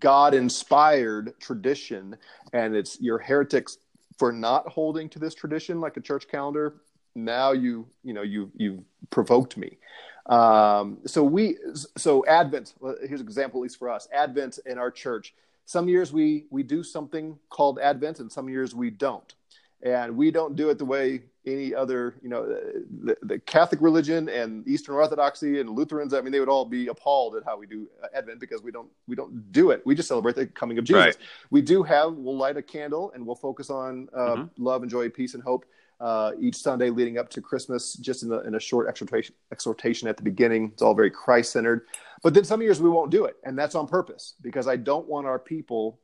god inspired tradition and it's your heretics for not holding to this tradition like a church calendar now you you know you you've provoked me. Um, so we so advent here's an example at least for us. Advent in our church some years we we do something called advent and some years we don't and we don't do it the way any other you know the, the, catholic religion and eastern orthodoxy and lutherans i mean they would all be appalled at how we do advent because we don't we don't do it we just celebrate the coming of jesus right. we do have we'll light a candle and we'll focus on uh, mm-hmm. love and joy peace and hope uh, each sunday leading up to christmas just in, the, in a short exhortation exhortation at the beginning it's all very christ-centered but then some years we won't do it and that's on purpose because i don't want our people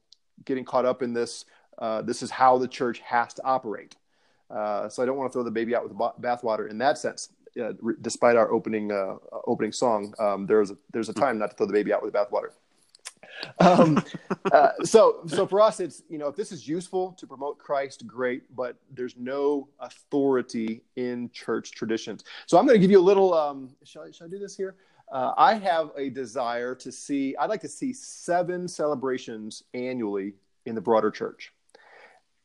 getting caught up in this uh, this is how the church has to operate. Uh, so I don't want to throw the baby out with the bathwater in that sense. uh, re- despite our opening uh, opening song, um, there's a, there's a time not to throw the baby out with the bathwater. Um, uh, so so for us, it's you know if this is useful to promote Christ, great. But there's no authority in church traditions. So I'm going to give you a little. Um, shall, I, shall I do this here? Uh, I have a desire to see. I'd like to see seven celebrations annually in the broader church.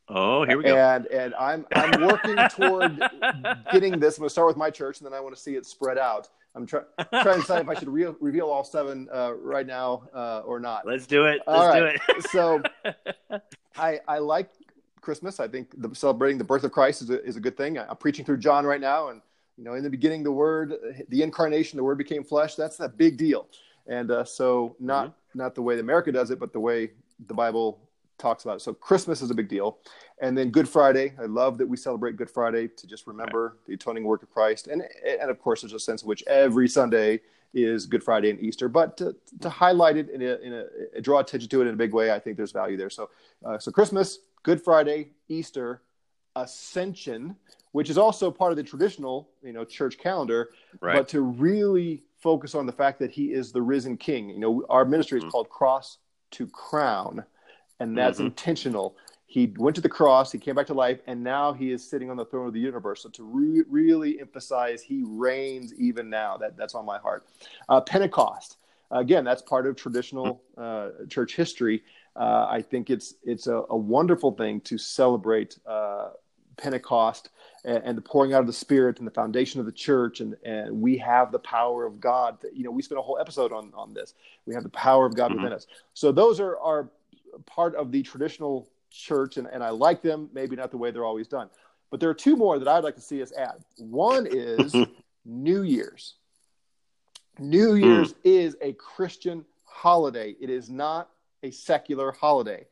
Oh, here we go. And and I'm I'm working toward getting this. I'm going to start with my church, and then I want to see it spread out. I'm try, trying to decide if I should re- reveal all seven uh, right now uh, or not. Let's do it. Let's do it. so, I I like Christmas. I think the, celebrating the birth of Christ is a, is a good thing. I'm preaching through John right now, and you know, in the beginning, the Word, the incarnation, the Word became flesh. That's a big deal. And uh, so, not mm-hmm. not the way America does it, but the way the Bible talks about it. So Christmas is a big deal. And then Good Friday. I love that we celebrate Good Friday to just remember right. the atoning work of Christ. And, and of course, there's a sense in which every Sunday is Good Friday and Easter. But to, to highlight it in a, in a, draw attention to it in a big way, I think there's value there. So, uh, so Christmas, Good Friday, Easter, Ascension, which is also part of the traditional, you know, church calendar, right. but to really focus on the fact that he is the risen king. You know, our ministry is mm-hmm. called Cross to Crown and that's mm-hmm. intentional. He went to the cross, he came back to life, and now he is sitting on the throne of the universe. So to re- really emphasize, he reigns even now. That that's on my heart. Uh, Pentecost, again, that's part of traditional uh, church history. Uh, I think it's it's a, a, wonderful thing to celebrate uh, Pentecost and, and, the pouring out of the Spirit and the foundation of the church, and and we have the power of God. You know, we spent a whole episode on on this. We have the power of God mm-hmm. within us. So those are are part of the traditional church, and, and I like them, maybe not the way they're always done. But there are two more that I'd like to see us add. One is New Year's. New hmm. Year's is a Christian holiday, it is not a secular holiday.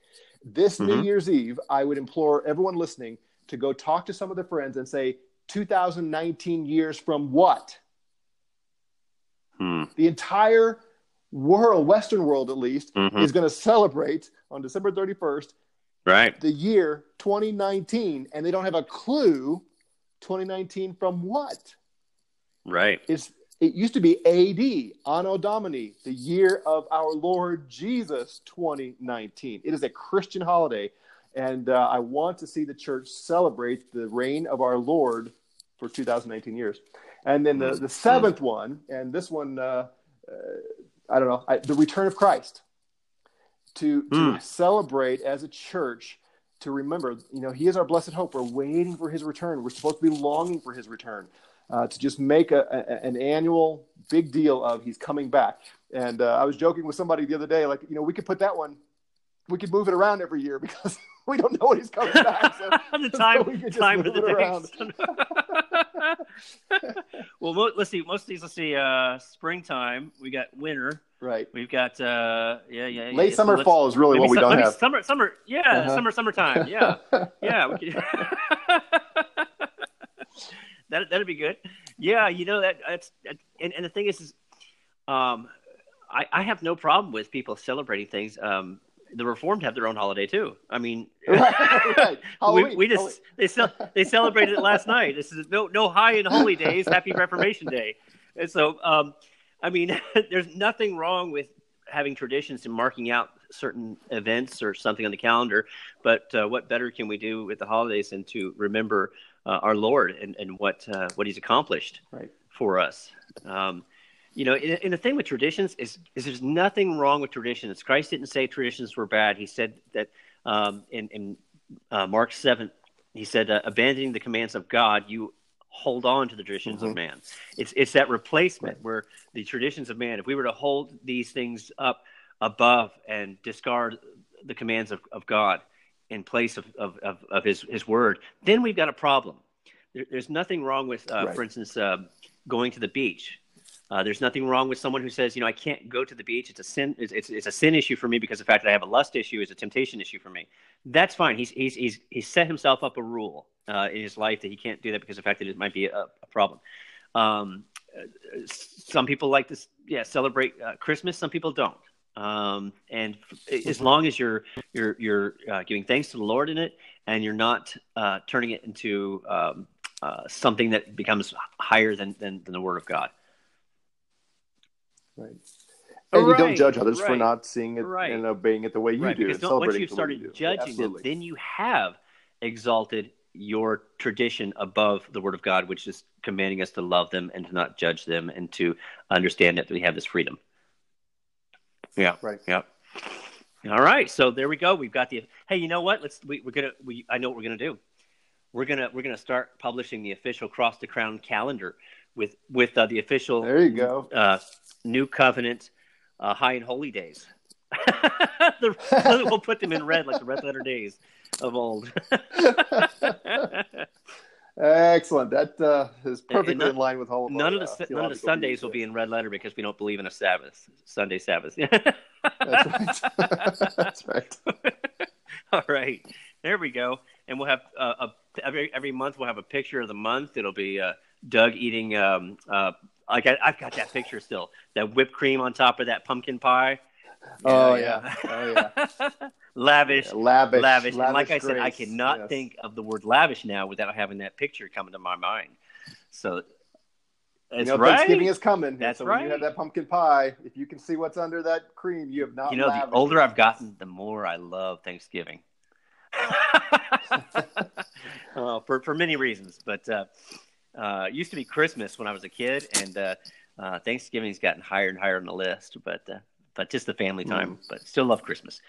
This mm-hmm. New Year's Eve, I would implore everyone listening to go talk to some of their friends and say, 2019 years from what? Hmm. The entire world, Western world at least, mm-hmm. is going to celebrate on December 31st, right? The year 2019, and they don't have a clue 2019 from what. Right. It's it used to be AD, Anno Domini, the year of our Lord Jesus 2019. It is a Christian holiday, and uh, I want to see the church celebrate the reign of our Lord for 2019 years. And then the, the seventh one, and this one, uh, uh, I don't know, I, the return of Christ to, to mm. celebrate as a church to remember, you know, He is our blessed hope. We're waiting for His return. We're supposed to be longing for His return. Uh, to just make a, a, an annual big deal of He's coming back. And uh, I was joking with somebody the other day, like, you know, we could put that one, we could move it around every year because we don't know when He's coming back. So, the time, so we could just time move it around. well, let's see. Most of these, let's see. Uh, springtime. We got winter. Right. We've got uh yeah yeah, late yeah. summer so fall is really what we don't have. Summer summer yeah uh-huh. summer summertime yeah yeah we could... that that'd be good yeah you know that that's and, and the thing is, is um I I have no problem with people celebrating things um the Reformed have their own holiday too. I mean, right, we, we, just they ce- they celebrated it last night. This is no no high and holy days. Happy Reformation Day. And so, um, I mean, there's nothing wrong with having traditions and marking out certain events or something on the calendar. But uh, what better can we do with the holidays than to remember uh, our Lord and, and what uh, what He's accomplished right. for us? Um, you know, and, and, the thing with traditions is, is there's nothing wrong with traditions. Christ didn't say traditions were bad. He said that um, in, in uh, Mark seven, he said, uh, abandoning the commands of God, you hold on to the traditions mm-hmm. of man. It's it's that replacement where the traditions of man. If we were to hold these things up above and discard the commands of, of God in place of, of, of, of his his word, then we've got a problem. There, there's nothing wrong with, uh, right. for instance, uh, going to the beach. Uh, there's nothing wrong with someone who says, you know, I can't go to the beach. It's a sin. It's, it's, it's, a sin issue for me because the fact that I have a lust issue is a temptation issue for me. That's fine. He's he's he's, he's set himself up a rule uh, in his life that he can't do that because the fact that it might be a, a problem. Um, some people like to yeah celebrate uh, Christmas. Some people don't. Um, and as long as you're you're you're uh, giving thanks to the Lord in it, and you're not uh, turning it into um, uh, something that becomes higher than, than, than the Word of God. Right. And Right, you don't judge others for not seeing it right. and obeying it the way you right, do. because don't- once you've it the way you started do. judging them, then you have exalted your tradition above the Word of God, which is commanding us to love them and to not judge them and to understand that we have this freedom. Yeah. Right. Yep. All right. So there we go. We've got the. Hey, you know what? Let's. We, we're gonna. We. I know what we're gonna do. We're gonna. We're gonna start publishing the official Cross to Crown calendar with with uh, the official. There you go. Uh, New Covenant, uh, High and Holy Days. the, we'll put them in red like the red letter days of old. Excellent. That uh, is perfectly none- in line with all of none of the uh, none of the Sundays will be in red letter because we don't believe in a Sabbath, Sunday Sabbath. That's right. That's right. All right, there we go. And we'll have uh, a, every every month we'll have a picture of the month. It'll be uh, Doug eating. Um, uh, I, I've got that picture still. That whipped cream on top of that pumpkin pie. Oh, yeah. Oh, yeah. lavish, Lavish. lavish. And like I said, I cannot Yes. think of the word lavish now without having that picture coming to my mind. So You know, right. Thanksgiving is coming. That's so when you have that pumpkin pie, if you can see what's under that cream, you have not. you know, the older. I've gotten, the more I love Thanksgiving. uh, for for many reasons, but uh, uh, it used to be Christmas when I was a kid, and uh, uh, Thanksgiving's gotten higher and higher on the list. But uh, but just the family time. But still love Christmas.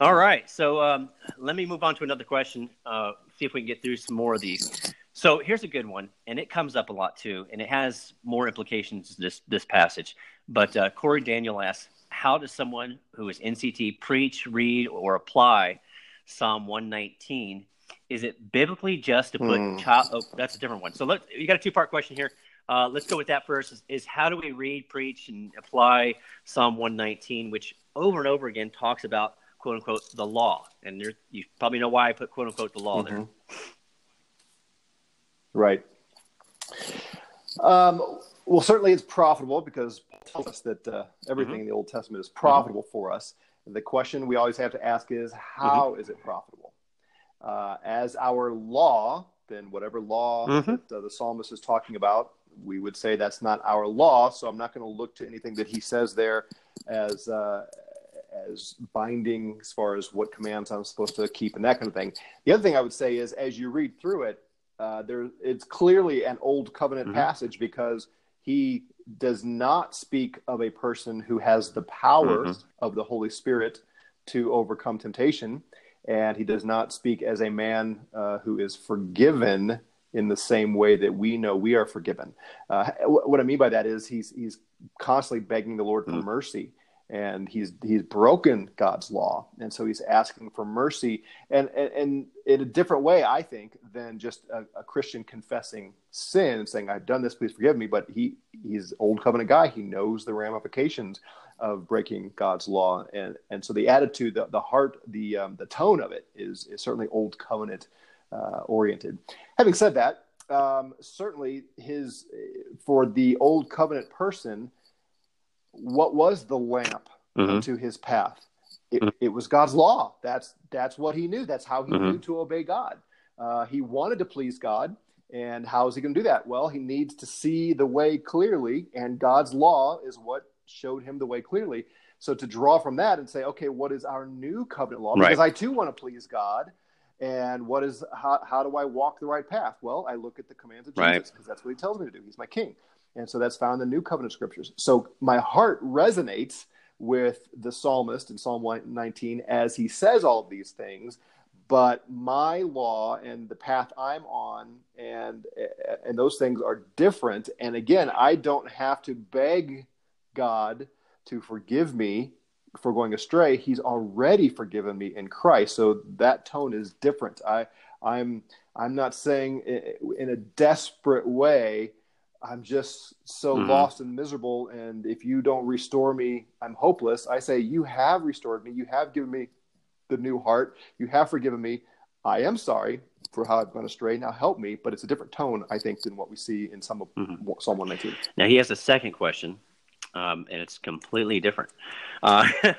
All right, so um, let me move on to another question. Uh, see if we can get through some more of these. So here's a good one, and it comes up a lot too, and it has more implications this this passage. But uh, Corey Daniel asks, how does someone who is NCT preach, read, or apply Psalm 119? Is it biblically just to put Hmm. child? Oh, that's a different one. So let you got a two part question here. Uh, let's go with that first. Is, is how do we read, preach, and apply Psalm 119, which over and over again talks about quote unquote the law, and there, you probably know why I put quote unquote the law there. Mhm. Right. Um, well, certainly it's profitable because Paul tells us that uh, everything Mm-hmm. in the Old Testament is profitable for us. The question we always have to ask is, how Mm-hmm. is it profitable? Uh, as our law, then whatever law Mhm. that uh, the psalmist is talking about, we would say that's not our law. So I'm not going to look to anything that he says there as uh, as binding as far as what commands I'm supposed to keep and that kind of thing. The other thing I would say is, as you read through it, uh, there it's clearly an old covenant Mhm. passage because he does not speak of a person who has the power Mhm. of the Holy Spirit to overcome temptation, and he does not speak as a man uh, who is forgiven in the same way that we know we are forgiven. Uh, what I mean by that is he's he's constantly begging the Lord for Mm. mercy, and he's he's broken God's law, and so he's asking for mercy, and and, and in a different way, I think, than just a, a Christian confessing sin and saying, "I've done this, please forgive me." But he he's old covenant guy; he knows the ramifications of breaking God's law, and and so the attitude, the, the heart, the um, the tone of it is is certainly old covenant uh, oriented. Having said that, um, certainly his for the old covenant person, what was the lamp Mhm. to his path? It, Mhm. it was God's law. That's that's what he knew. That's how he Mhm. knew to obey God. Uh, he wanted to please God, and how is he going to do that? Well, he needs to see the way clearly, and God's law is what showed him the way clearly. So to draw from that and say, okay, what is our new covenant law? Right. Because I too want to please God, and what is how, how do I walk the right path? Well, I look at the commands of Jesus because that's what he tells me to do. He's my king. And so that's found in the new covenant scriptures. So my heart resonates with the psalmist in Psalm 19 as he says all of these things, but my law and the path I'm on and and those things are different. And again, I don't have to beg God to forgive me for going astray. He's already forgiven me in Christ. So that tone is different. I I'm I'm not saying in a desperate way I'm just so Mhm. lost and miserable and if you don't restore me I'm hopeless. I say you have restored me. You have given me the new heart. You have forgiven me. I am sorry for how I've gone astray. Now help me, but it's a different tone I think than what we see in some of Mhm. Psalm 119. Now he has a second question, um, and it's completely different. Uh,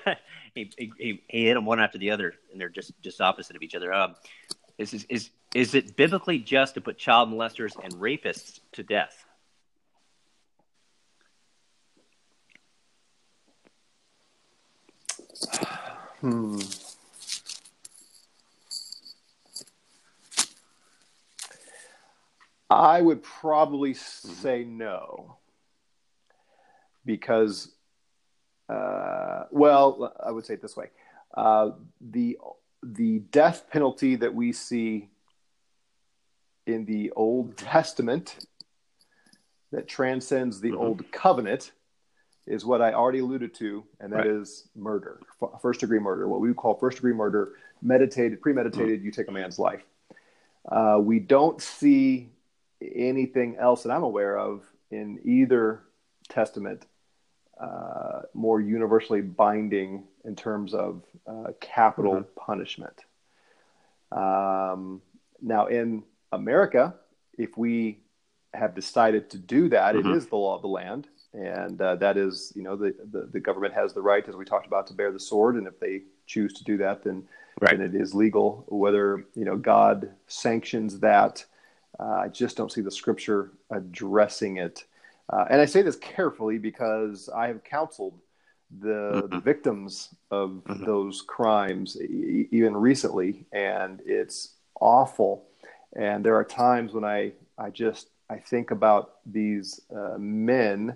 he, he, he hit them one after the other, and they're just just opposite of each other. Um, is, is is is it biblically just to put child molesters and rapists to death? Hmm. I would probably say no. Because, uh, well, I would say it this way: uh, the the death penalty that we see in the Old Testament that transcends the Mhm. Old Covenant is what I already alluded to, and that Right. is murder, first degree murder, what we would call first degree murder, meditated, premeditated, you take a man's life. Uh, we don't see anything else that I'm aware of in either testament uh, more universally binding in terms of uh, capital punishment. Um, now, in America, if we have decided to do that, Mhm. it is the law of the land. And uh, that is, you know, the, the, the government has the right, as we talked about, to bear the sword. And if they choose to do that, then, Right. then it is legal. Whether, you know, God sanctions that, uh, I just don't see the scripture addressing it. Uh, and I say this carefully because I have counseled the, the Mhm. victims of Mhm. those crimes e- even recently, and it's awful. And there are times when I, I just I think about these uh, men,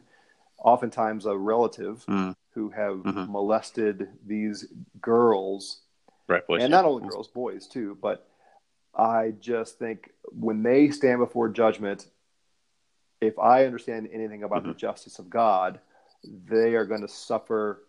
oftentimes a relative, Mm. who have Mhm. molested these girls Right, boys. and not only girls, boys too. But I just think when they stand before judgment, if I understand anything about the Mhm. justice of God, they are going to suffer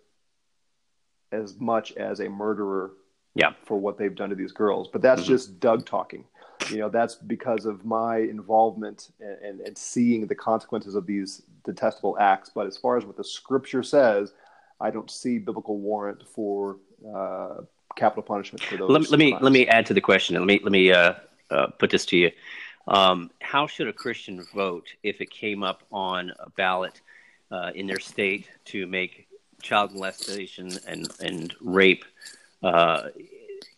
as much as a murderer Yeah. for what they've done to these girls. But that's Mhm. just Doug talking. You know, that's because of my involvement and, and, and seeing the consequences of these detestable acts. But as far as what the scripture says, I don't see biblical warrant for uh, capital punishment for those. let me let me, crimes. let me add to the question. Let me let me uh, uh, put this to you. Um, how should a Christian vote if it came up on a ballot uh, in their state to make child molestation and and rape uh,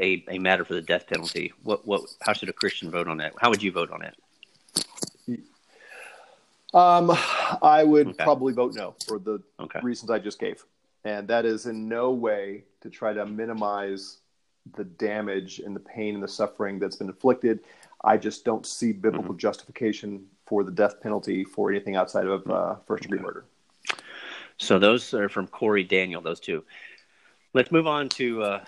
a a matter for the death penalty? What what? How should a Christian vote on that? How would you vote on it? Um, I would Okay. probably vote no for the Okay. reasons I just gave, and that is in no way to try to minimize the damage and the pain and the suffering that's been inflicted. I just don't see biblical Mm-hmm. justification for the death penalty for anything outside of uh, first degree murder. So those are from Corey Daniel, those two. Let's move on to uh,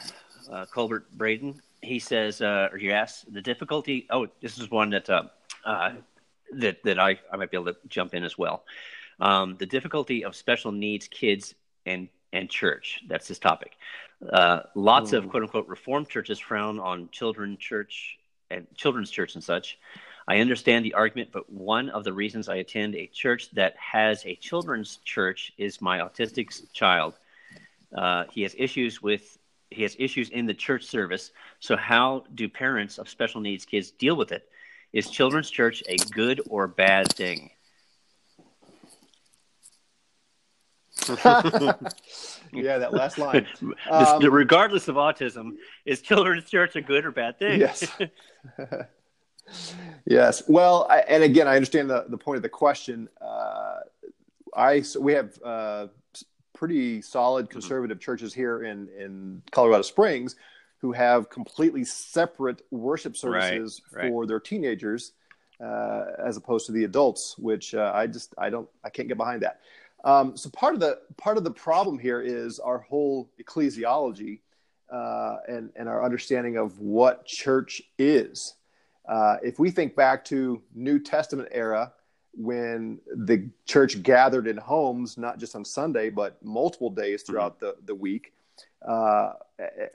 uh, Colbert Braden. He says, uh, or he asks, the difficulty. Oh, this is one that uh, uh, that that I, I might be able to jump in as well. Um, the difficulty of special needs kids and and church. That's his topic. Uh, lots of Hmm. quote unquote reformed churches frown on children church and children's church and such. I understand the argument, but one of the reasons I attend a church that has a children's church is my autistic child. Uh, he has issues with he has issues in the church service. So how do parents of special needs kids deal with it? Is children's church a good or bad thing? yeah, that last line. Um, regardless of autism, is children's church a good or bad thing? Yes. yes. Well, I, and again, I understand the, the point of the question. Uh, I so we have uh, pretty solid conservative churches here in in Colorado Springs who have completely separate worship services right. for their teenagers uh, as opposed to the adults, which uh, I just I don't I can't get behind that. Um, so part of the part of the problem here is our whole ecclesiology uh, and and our understanding of what church is. Uh, if we think back to New Testament era, when the church gathered in homes, not just on Sunday, but multiple days throughout the, the week. Uh,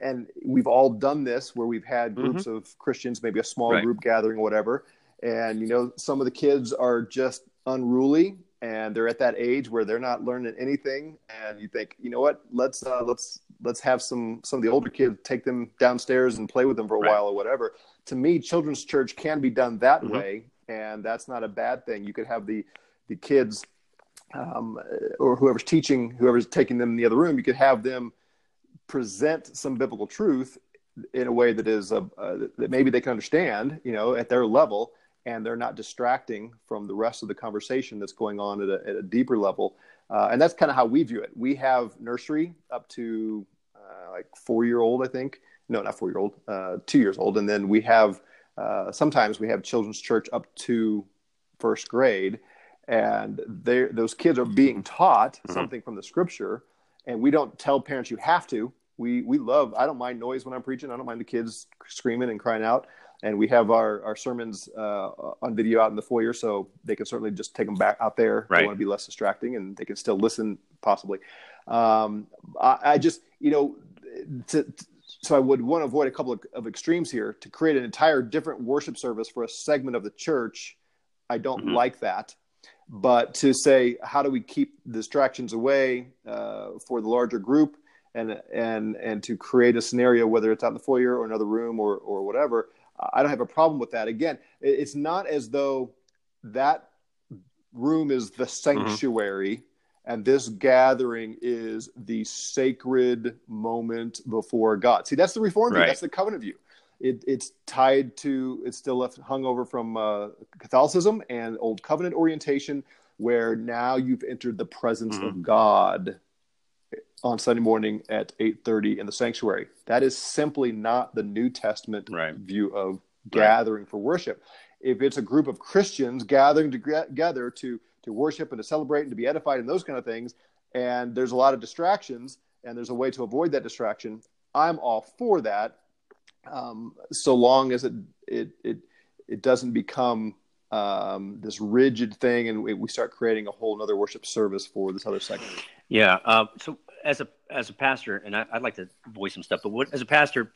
and we've all done this where we've had groups of Christians, maybe a small Right. group gathering, whatever. And, you know, some of the kids are just unruly and they're at that age where they're not learning anything. And you think, you know what, let's, uh, let's, let's have some, some of the older kids take them downstairs and play with them for a Right. while or whatever. To me, children's church can be done that Mhm. way. And that's not a bad thing. You could have the, the kids um, or whoever's teaching, whoever's taking them in the other room, you could have them present some biblical truth in a way that is uh, uh, that maybe they can understand, you know, at their level, and they're not distracting from the rest of the conversation that's going on at a, at a deeper level. Uh, and that's kind of how we view it. We have nursery up to uh, like four year old, I think. No, not four year old, uh, two years old, and then we have uh, sometimes we have children's church up to first grade, and those kids are being taught mm-hmm. something from the scripture, and we don't tell parents you have to we we love. I don't mind noise when I'm preaching. I don't mind the kids screaming and crying out. And we have our our sermons uh, on video out in the foyer, so they can certainly just take them back out there. Right. They want to be less distracting, and they can still listen possibly. Um, I, I, just you know, to, so I would want to avoid a couple of, of, extremes here to create an entire different worship service for a segment of the church. I don't mm-hmm. like that but to say how do we keep distractions away uh, for the larger group and and and to create a scenario whether it's out in the foyer or another room or or whatever i don't have a problem with that again it's not as though that room is the sanctuary mm-hmm. and this gathering is the sacred moment before god see that's the reformed right. view that's the covenant view it, it's tied to it's still left hung over from uh, catholicism and old covenant orientation where now you've entered the presence mm-hmm. of god on Sunday morning at 8:30 in the sanctuary. That is simply not the New Testament right. view of gathering right. for worship. If it's a group of Christians gathering together to to worship and to celebrate and to be edified and those kind of things, and there's a lot of distractions and there's a way to avoid that distraction, I'm all for that, um, so long as it it it it doesn't become um, this rigid thing and we, we, start creating a whole other worship service for this other segment. Yeah. Uh, so as a as a pastor, and I, would like to voice some stuff, but what, as a pastor,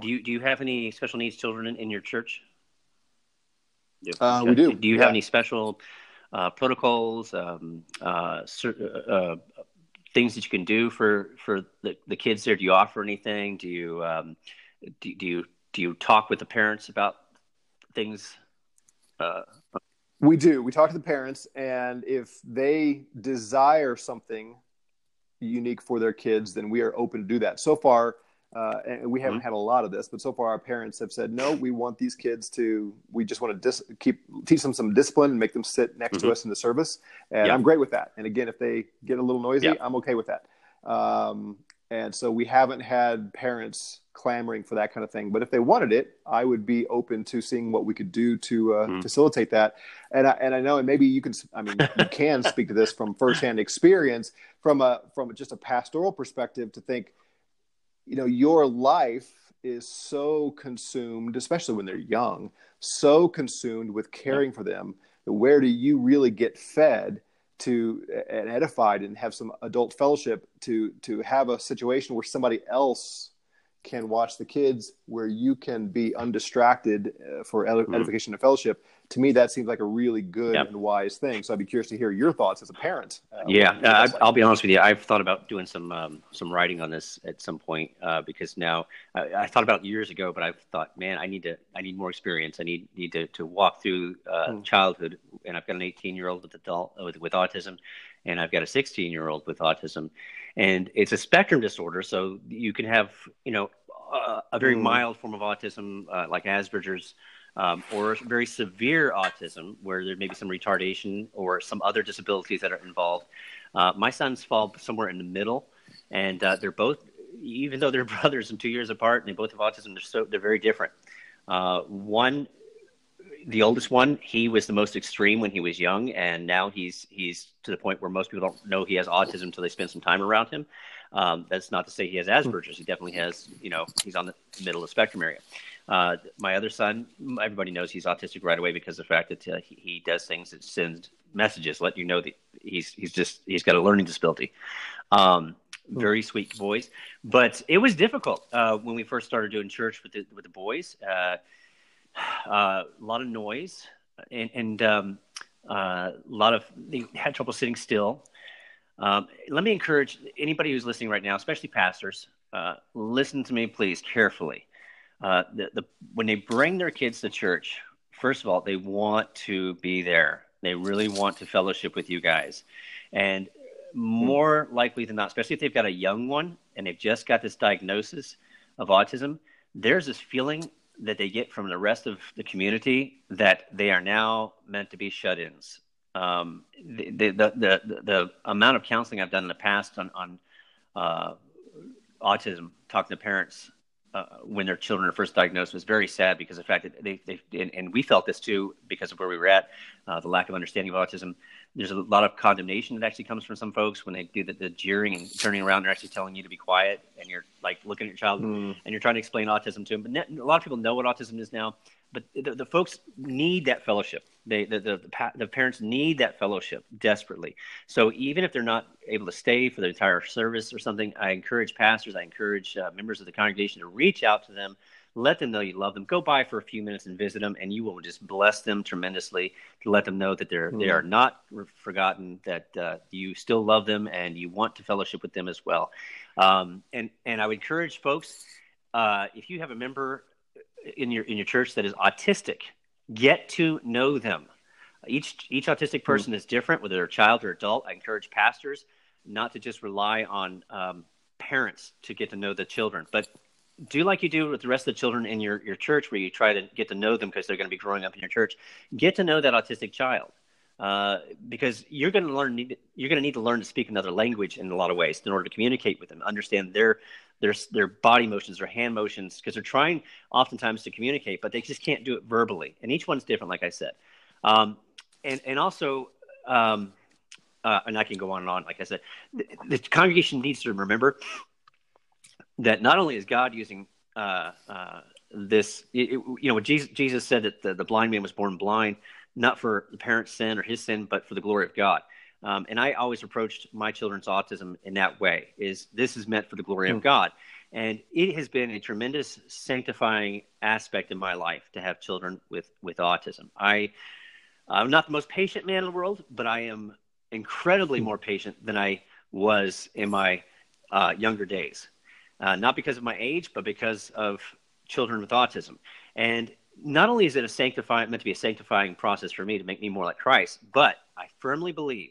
do you do you have any special needs children in, in your church? Uh, we do. Do you yeah. have any special uh, protocols, um, uh, uh, uh, things that you can do for for the, the kids there? Do you offer anything? Do you um, do, do you do you talk with the parents about things? Uh, we do. We talk to the parents, and if they desire something unique for their kids, then we are open to do that. So far, uh, and we haven't mm-hmm. had a lot of this, but so far our parents have said, no, we want these kids to, we just want to dis- keep, teach them some discipline and make them sit next mm-hmm. to us in the service. And I'm great with that. And again, if they get a little noisy, I'm okay with that. Um, and so we haven't had parents clamoring for that kind of thing. But if they wanted it, I would be open to seeing what we could do to uh, mm. facilitate that. And I, and I know, and maybe you can, I mean, you can speak to this from firsthand experience, from a from just a pastoral perspective, to think, you know, your life is so consumed, especially when they're young, so consumed with caring for them. That where do you really get fed? To and edified and have some adult fellowship to to have a situation where somebody else can watch the kids where you can be undistracted uh, for mm-hmm. edification and fellowship to me that seems like a really good yep. and wise thing so i'd be curious to hear your thoughts as a parent uh, yeah uh, I, will be honest with you i've thought about doing some um, some writing on this at some point uh, because now I, I, thought about years ago but i've thought man i need to i need more experience i need need to, to walk through mm. childhood and i've got an 18 year old with adult with, with autism and i've got a 16 year old with autism and it's a spectrum disorder so you can have you know uh, a very mm. mild form of autism uh, like asperger's um, or very severe autism where there may be some retardation or some other disabilities that are involved uh, my sons fall somewhere in the middle and uh, they're both even though they're brothers and two years apart and they both have autism they're so they're very different uh, one the oldest one, he was the most extreme when he was young, and now he's he's to the point where most people don't know he has autism until they spend some time around him. Um, that's not to say he has Asperger's. He definitely has, you know, he's on the middle of the spectrum area. Uh, my other son, everybody knows he's autistic right away because of the fact that uh, he, he, does things that send messages, let you know that he's he's just he's got a learning disability. Um, very sweet voice, but it was difficult uh, when we first started doing church with the with the boys. Uh, uh, a lot of noise and, and um, uh, a lot of they had trouble sitting still. Um, let me encourage anybody who's listening right now, especially pastors, uh, listen to me, please, carefully. Uh, the, the, when they bring their kids to church, first of all, they want to be there. They really want to fellowship with you guys. And more likely than not, especially if they've got a young one and they've just got this diagnosis of autism, there's this feeling that they get from the rest of the community that they are now meant to be shut-ins. Um, the, the, the, the, the amount of counseling I've done in the past on, on uh, autism, talking to parents uh, when their children are first diagnosed was very sad because of the fact that they, they and, and we felt this too because of where we were at, uh, the lack of understanding of autism. There's a lot of condemnation that actually comes from some folks when they do the, the jeering and turning around. They're actually telling you to be quiet, and you're like looking at your child mm. and you're trying to explain autism to them. But ne- a lot of people know what autism is now but the, the, folks need that fellowship. They, the, the, the, the, parents need that fellowship desperately. So even if they're not able to stay for the entire service or something, I encourage pastors, I encourage uh, members of the congregation to reach out to them, let them know you love them. Go by for a few minutes and visit them, and you will just bless them tremendously to let them know that they're mm-hmm. they are not forgotten, that uh, you still love them, and you want to fellowship with them as well. Um, and and I would encourage folks. Uh, if you have a member in your in your church that is autistic, get to know them. Each each autistic hmm. person mm. is different, whether they're a child or adult. I encourage pastors not to just rely on um, parents to get to know the children, but do like you do with the rest of the children in your, your church, where you try to get to know them because they're going to be growing up in your church. Get to know that autistic child. Uh, because you're going to learn you're going to need to learn to speak another language in a lot of ways in order to communicate with them understand their their their body motions their hand motions because they're trying oftentimes to communicate but they just can't do it verbally and each one's different like i said um, and and also um, uh, and i can go on and on like i said the, the congregation needs to remember that not only is god using uh, uh, this it, you know when jesus, jesus said that the, the blind man was born blind not for the parent's sin or his sin, but for the glory of God. Um, and I always approached my children's autism in that way: is this is meant for the glory mm. of hmm. God, and it has been a tremendous sanctifying aspect in my life to have children with with autism. I I'm not the most patient man in the world, but I am incredibly more patient than I was in my uh, younger days. Uh, not because of my age, but because of children with autism. And not only is it a sanctifying meant to be a sanctifying process for me to make me more like Christ, but I firmly believe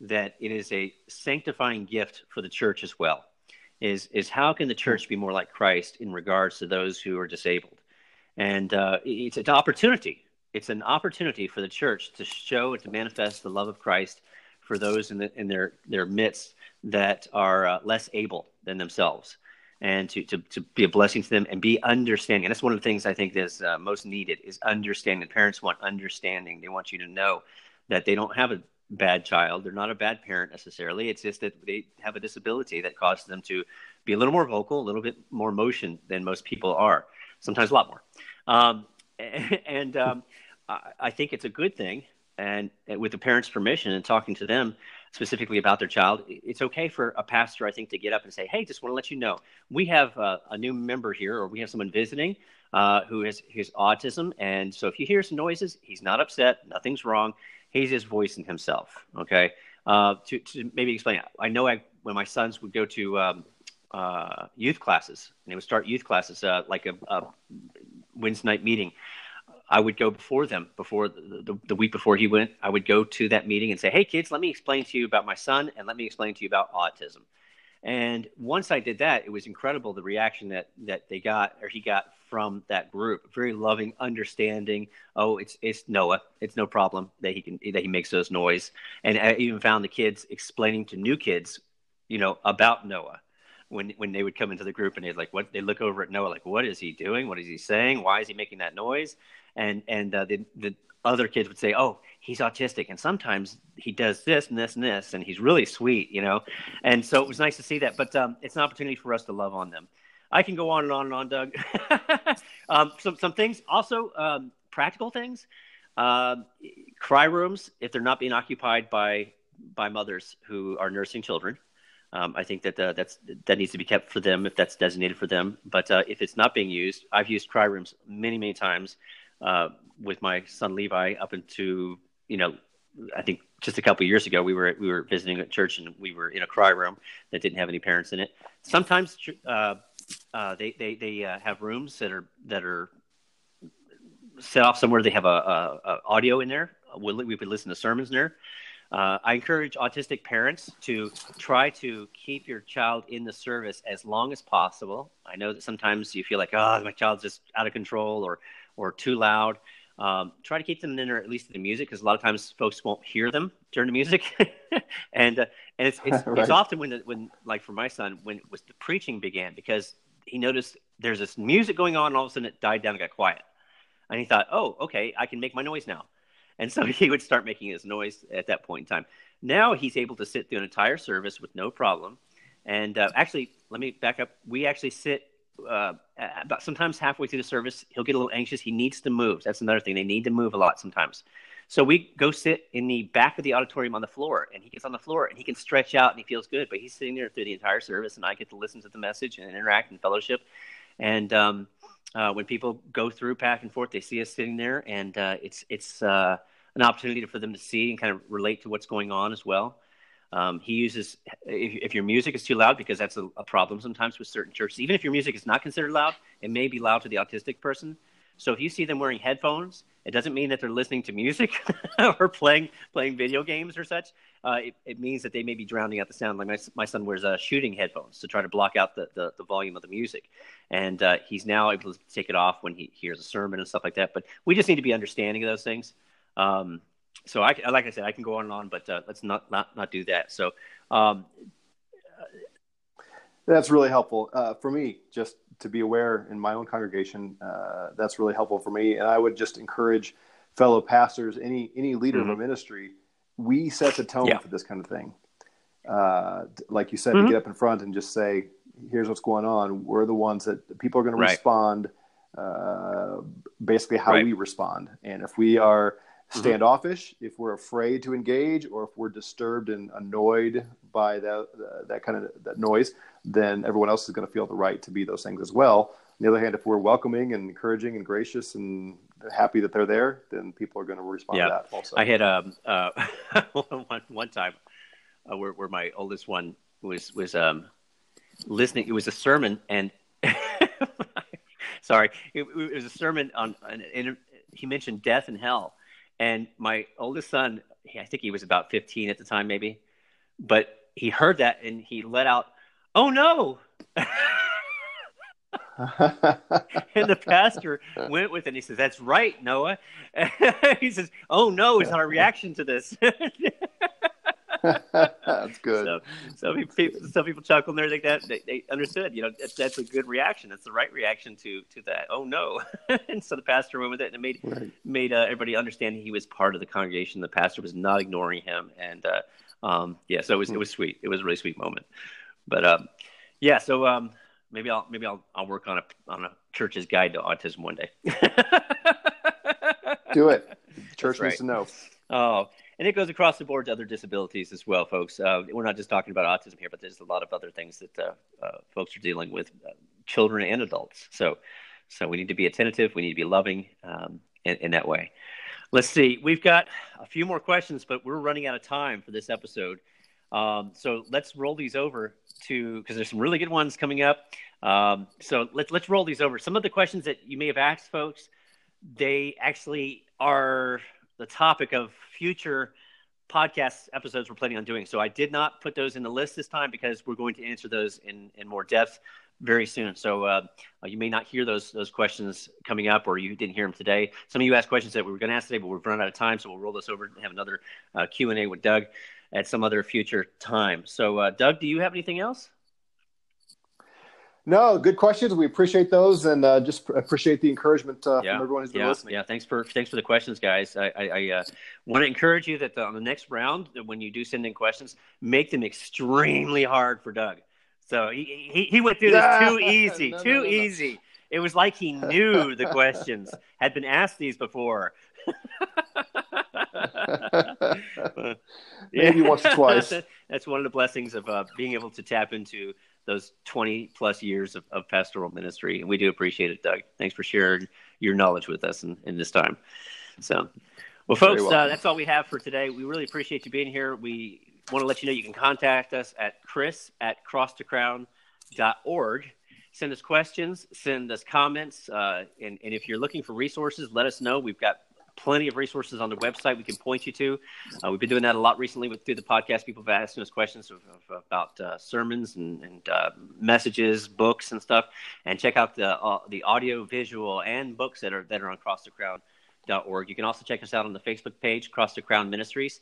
that it is a sanctifying gift for the church as well. Is is how can the church be more like Christ in regards to those who are disabled? And uh, it's an opportunity. It's an opportunity for the church to show and to manifest the love of Christ for those in, the, in their their midst that are uh, less able than themselves and to, to, to be a blessing to them and be understanding. And that's one of the things I think is uh, most needed is understanding. Parents want understanding. They want you to know that they don't have a bad child. They're not a bad parent necessarily. It's just that they have a disability that causes them to be a little more vocal, a little bit more motion than most people are, sometimes a lot more. Um, and um, I think it's a good thing. And with the parents' permission and talking to them, specifically about their child, it's okay for a pastor, I think, to get up and say, "Hey, just want to let you know, we have uh, a new member here, or we have someone visiting uh, who has his autism, and so if you hear some noises, he's not upset, nothing's wrong. He's just voicing himself." Okay, uh, to, to maybe explain. I know I, when my sons would go to um, uh, youth classes, and they would start youth classes uh, like a, a Wednesday night meeting. I would go before them, before the, the, the, week before he went, I would go to that meeting and say, Hey, kids, let me explain to you about my son and let me explain to you about autism. And once I did that, it was incredible the reaction that, that they got or he got from that group. Very loving, understanding. Oh, it's, it's Noah. It's no problem that he can, that he makes those noise. And I even found the kids explaining to new kids, you know, about Noah when when they would come into the group and they'd like what they look over at Noah like what is he doing what is he saying why is he making that noise and and uh, the the other kids would say, "Oh, he's autistic," and sometimes he does this and this and this, and he's really sweet, you know. And so it was nice to see that. But um, it's an opportunity for us to love on them. I can go on and on and on, Doug. um, some some things also um, practical things. Uh, cry rooms, if they're not being occupied by by mothers who are nursing children, um, I think that uh, that's that needs to be kept for them if that's designated for them. But uh, if it's not being used, I've used cry rooms many many times uh, with my son Levi up into you know I think just a couple years ago we were we were visiting a church and we were in a cry room that didn't have any parents in it. Sometimes uh, uh, they they they uh, have rooms that are that are set off somewhere. They have a, a, a audio in there. We, we would listen to sermons in there. Uh, I encourage autistic parents to try to keep your child in the service as long as possible. I know that sometimes you feel like, oh, my child's just out of control or or too loud. Um, try to keep them in there at least in the music because a lot of times folks won't hear them during the music, and uh, and it's it's, right. it's often when the, when like for my son when it was the preaching began because he noticed there's this music going on and all of a sudden it died down and got quiet, and he thought, oh, okay, I can make my noise now, and so he would start making his noise at that point in time. Now he's able to sit through an entire service with no problem, and uh, actually, let me back up. We actually sit uh, about sometimes halfway through the service, he'll get a little anxious. He needs to move. That's another thing. They need to move a lot sometimes. So we go sit in the back of the auditorium on the floor, and he gets on the floor and he can stretch out and he feels good. But he's sitting there through the entire service, and I get to listen to the message and interact and fellowship. And um, uh, when people go through back and forth, they see us sitting there, and uh, it's it's uh, an opportunity for them to see and kind of relate to what's going on as well. Um, he uses if, if, your music is too loud because that's a, a, problem sometimes with certain churches. Even if your music is not considered loud, it may be loud to the autistic person. So if you see them wearing headphones, it doesn't mean that they're listening to music or playing playing video games or such. Uh, it, it, means that they may be drowning out the sound. Like my, my son wears uh, shooting headphones to try to block out the, the, the volume of the music, and uh, he's now able to take it off when he hears a sermon and stuff like that. But we just need to be understanding of those things. Um, so I, like I said, I can go on and on, but uh, let's not, not, not do that. So, um, that's really helpful uh, for me just to be aware in my own congregation. Uh, that's really helpful for me. And I would just encourage fellow pastors, any, any leader mm-hmm. of a ministry, we set the tone yeah. for this kind of thing. Uh, like you said, mm-hmm. to get up in front and just say, here's what's going on. We're the ones that people are going right. to respond, uh, basically how right. we respond. And if we are. Standoffish, mm-hmm. if we're afraid to engage, or if we're disturbed and annoyed by that uh, that kind of that noise, then everyone else is going to feel the right to be those things as well. On the other hand, if we're welcoming and encouraging and gracious and happy that they're there, then people are going to respond yeah. to that also. I had um, uh, one, one time uh, where, where my oldest one was was um, listening. It was a sermon, and sorry, it, it, was a sermon on. And he mentioned death and hell, and my oldest son, I think he was about 15 at the time, maybe, but he heard that and he let out, "Oh no!" and the pastor went with it. And he says, "That's right, Noah." he says, "Oh no!" Is our reaction to this. that's good. So, some people, some people chuckle and they're like that. They, they understood, you know, that's, that's, a good reaction. That's the right reaction to to that. Oh no! and so the pastor went with it, and it made right. made uh, everybody understand he was part of the congregation. The pastor was not ignoring him, and uh, um, yeah, so it was it was sweet. It was a really sweet moment. But um, yeah, so um, maybe I'll maybe I'll I'll work on a on a church's guide to autism one day. Do it. Church right. needs to know. Oh, and it goes across the board to other disabilities as well, folks. Uh, we're not just talking about autism here, but there's a lot of other things that uh, uh, folks are dealing with, uh, children and adults. So, so we need to be attentive. We need to be loving um, in, in, that way. Let's see. We've got a few more questions, but we're running out of time for this episode. Um, so let's roll these over to because there's some really good ones coming up. Um, so let's let's roll these over. Some of the questions that you may have asked, folks, they actually are the topic of future podcast episodes we're planning on doing. So I did not put those in the list this time because we're going to answer those in, in more depth very soon. So uh, you may not hear those those questions coming up, or you didn't hear them today. Some of you asked questions that we were going to ask today, but we've run out of time, so we'll roll this over and have another uh, Q and A with Doug at some other future time. So, uh, Doug, do you have anything else? No, good questions. We appreciate those, and uh, just appreciate the encouragement uh, yeah. from everyone who's been yeah. listening. Yeah, thanks for thanks for the questions, guys. I, I, I uh, want to encourage you that the, on the next round, when you do send in questions, make them extremely hard for Doug. So he he, he went through this too easy, no, too no, no, easy. It was like he knew the questions had been asked these before. Maybe once or twice. That's one of the blessings of uh, being able to tap into those 20 plus years of, of, pastoral ministry. And we do appreciate it, Doug. Thanks for sharing your knowledge with us in, in this time. So, well, folks, uh, that's all we have for today. We really appreciate you being here. We want to let you know you can contact us at chris at crosstocrown.org. Send us questions, send us comments. Uh, and, and if you're looking for resources, let us know. We've got plenty of resources on the website we can point you to. Uh, we've been doing that a lot recently with through the podcast. People have asked us questions of, of, about uh, sermons and, and uh, messages, books, and stuff. And check out the uh, the audio, visual, and books that are that are on crosstocrown.org. You can also check us out on the Facebook page, Cross to Crown Ministries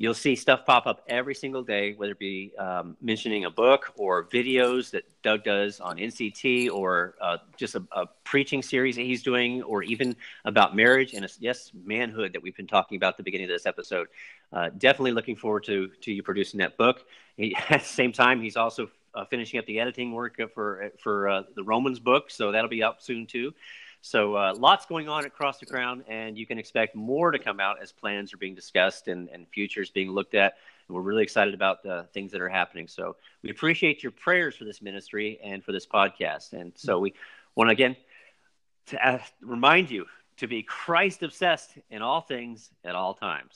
you'll see stuff pop up every single day, whether it be um, mentioning a book or videos that Doug does on NCT or uh, just a, a, preaching series that he's doing, or even about marriage and, yes, manhood that we've been talking about at the beginning of this episode. Uh, definitely looking forward to, to you producing that book. He, at the same time, he's also uh, finishing up the editing work for, for uh, the Romans book, so that'll be out soon too. So uh, lots going on across the crown, and you can expect more to come out as plans are being discussed and, and futures being looked at. And we're really excited about the things that are happening. So we appreciate your prayers for this ministry and for this podcast. And so we want again to ask, remind you to be Christ obsessed in all things at all times.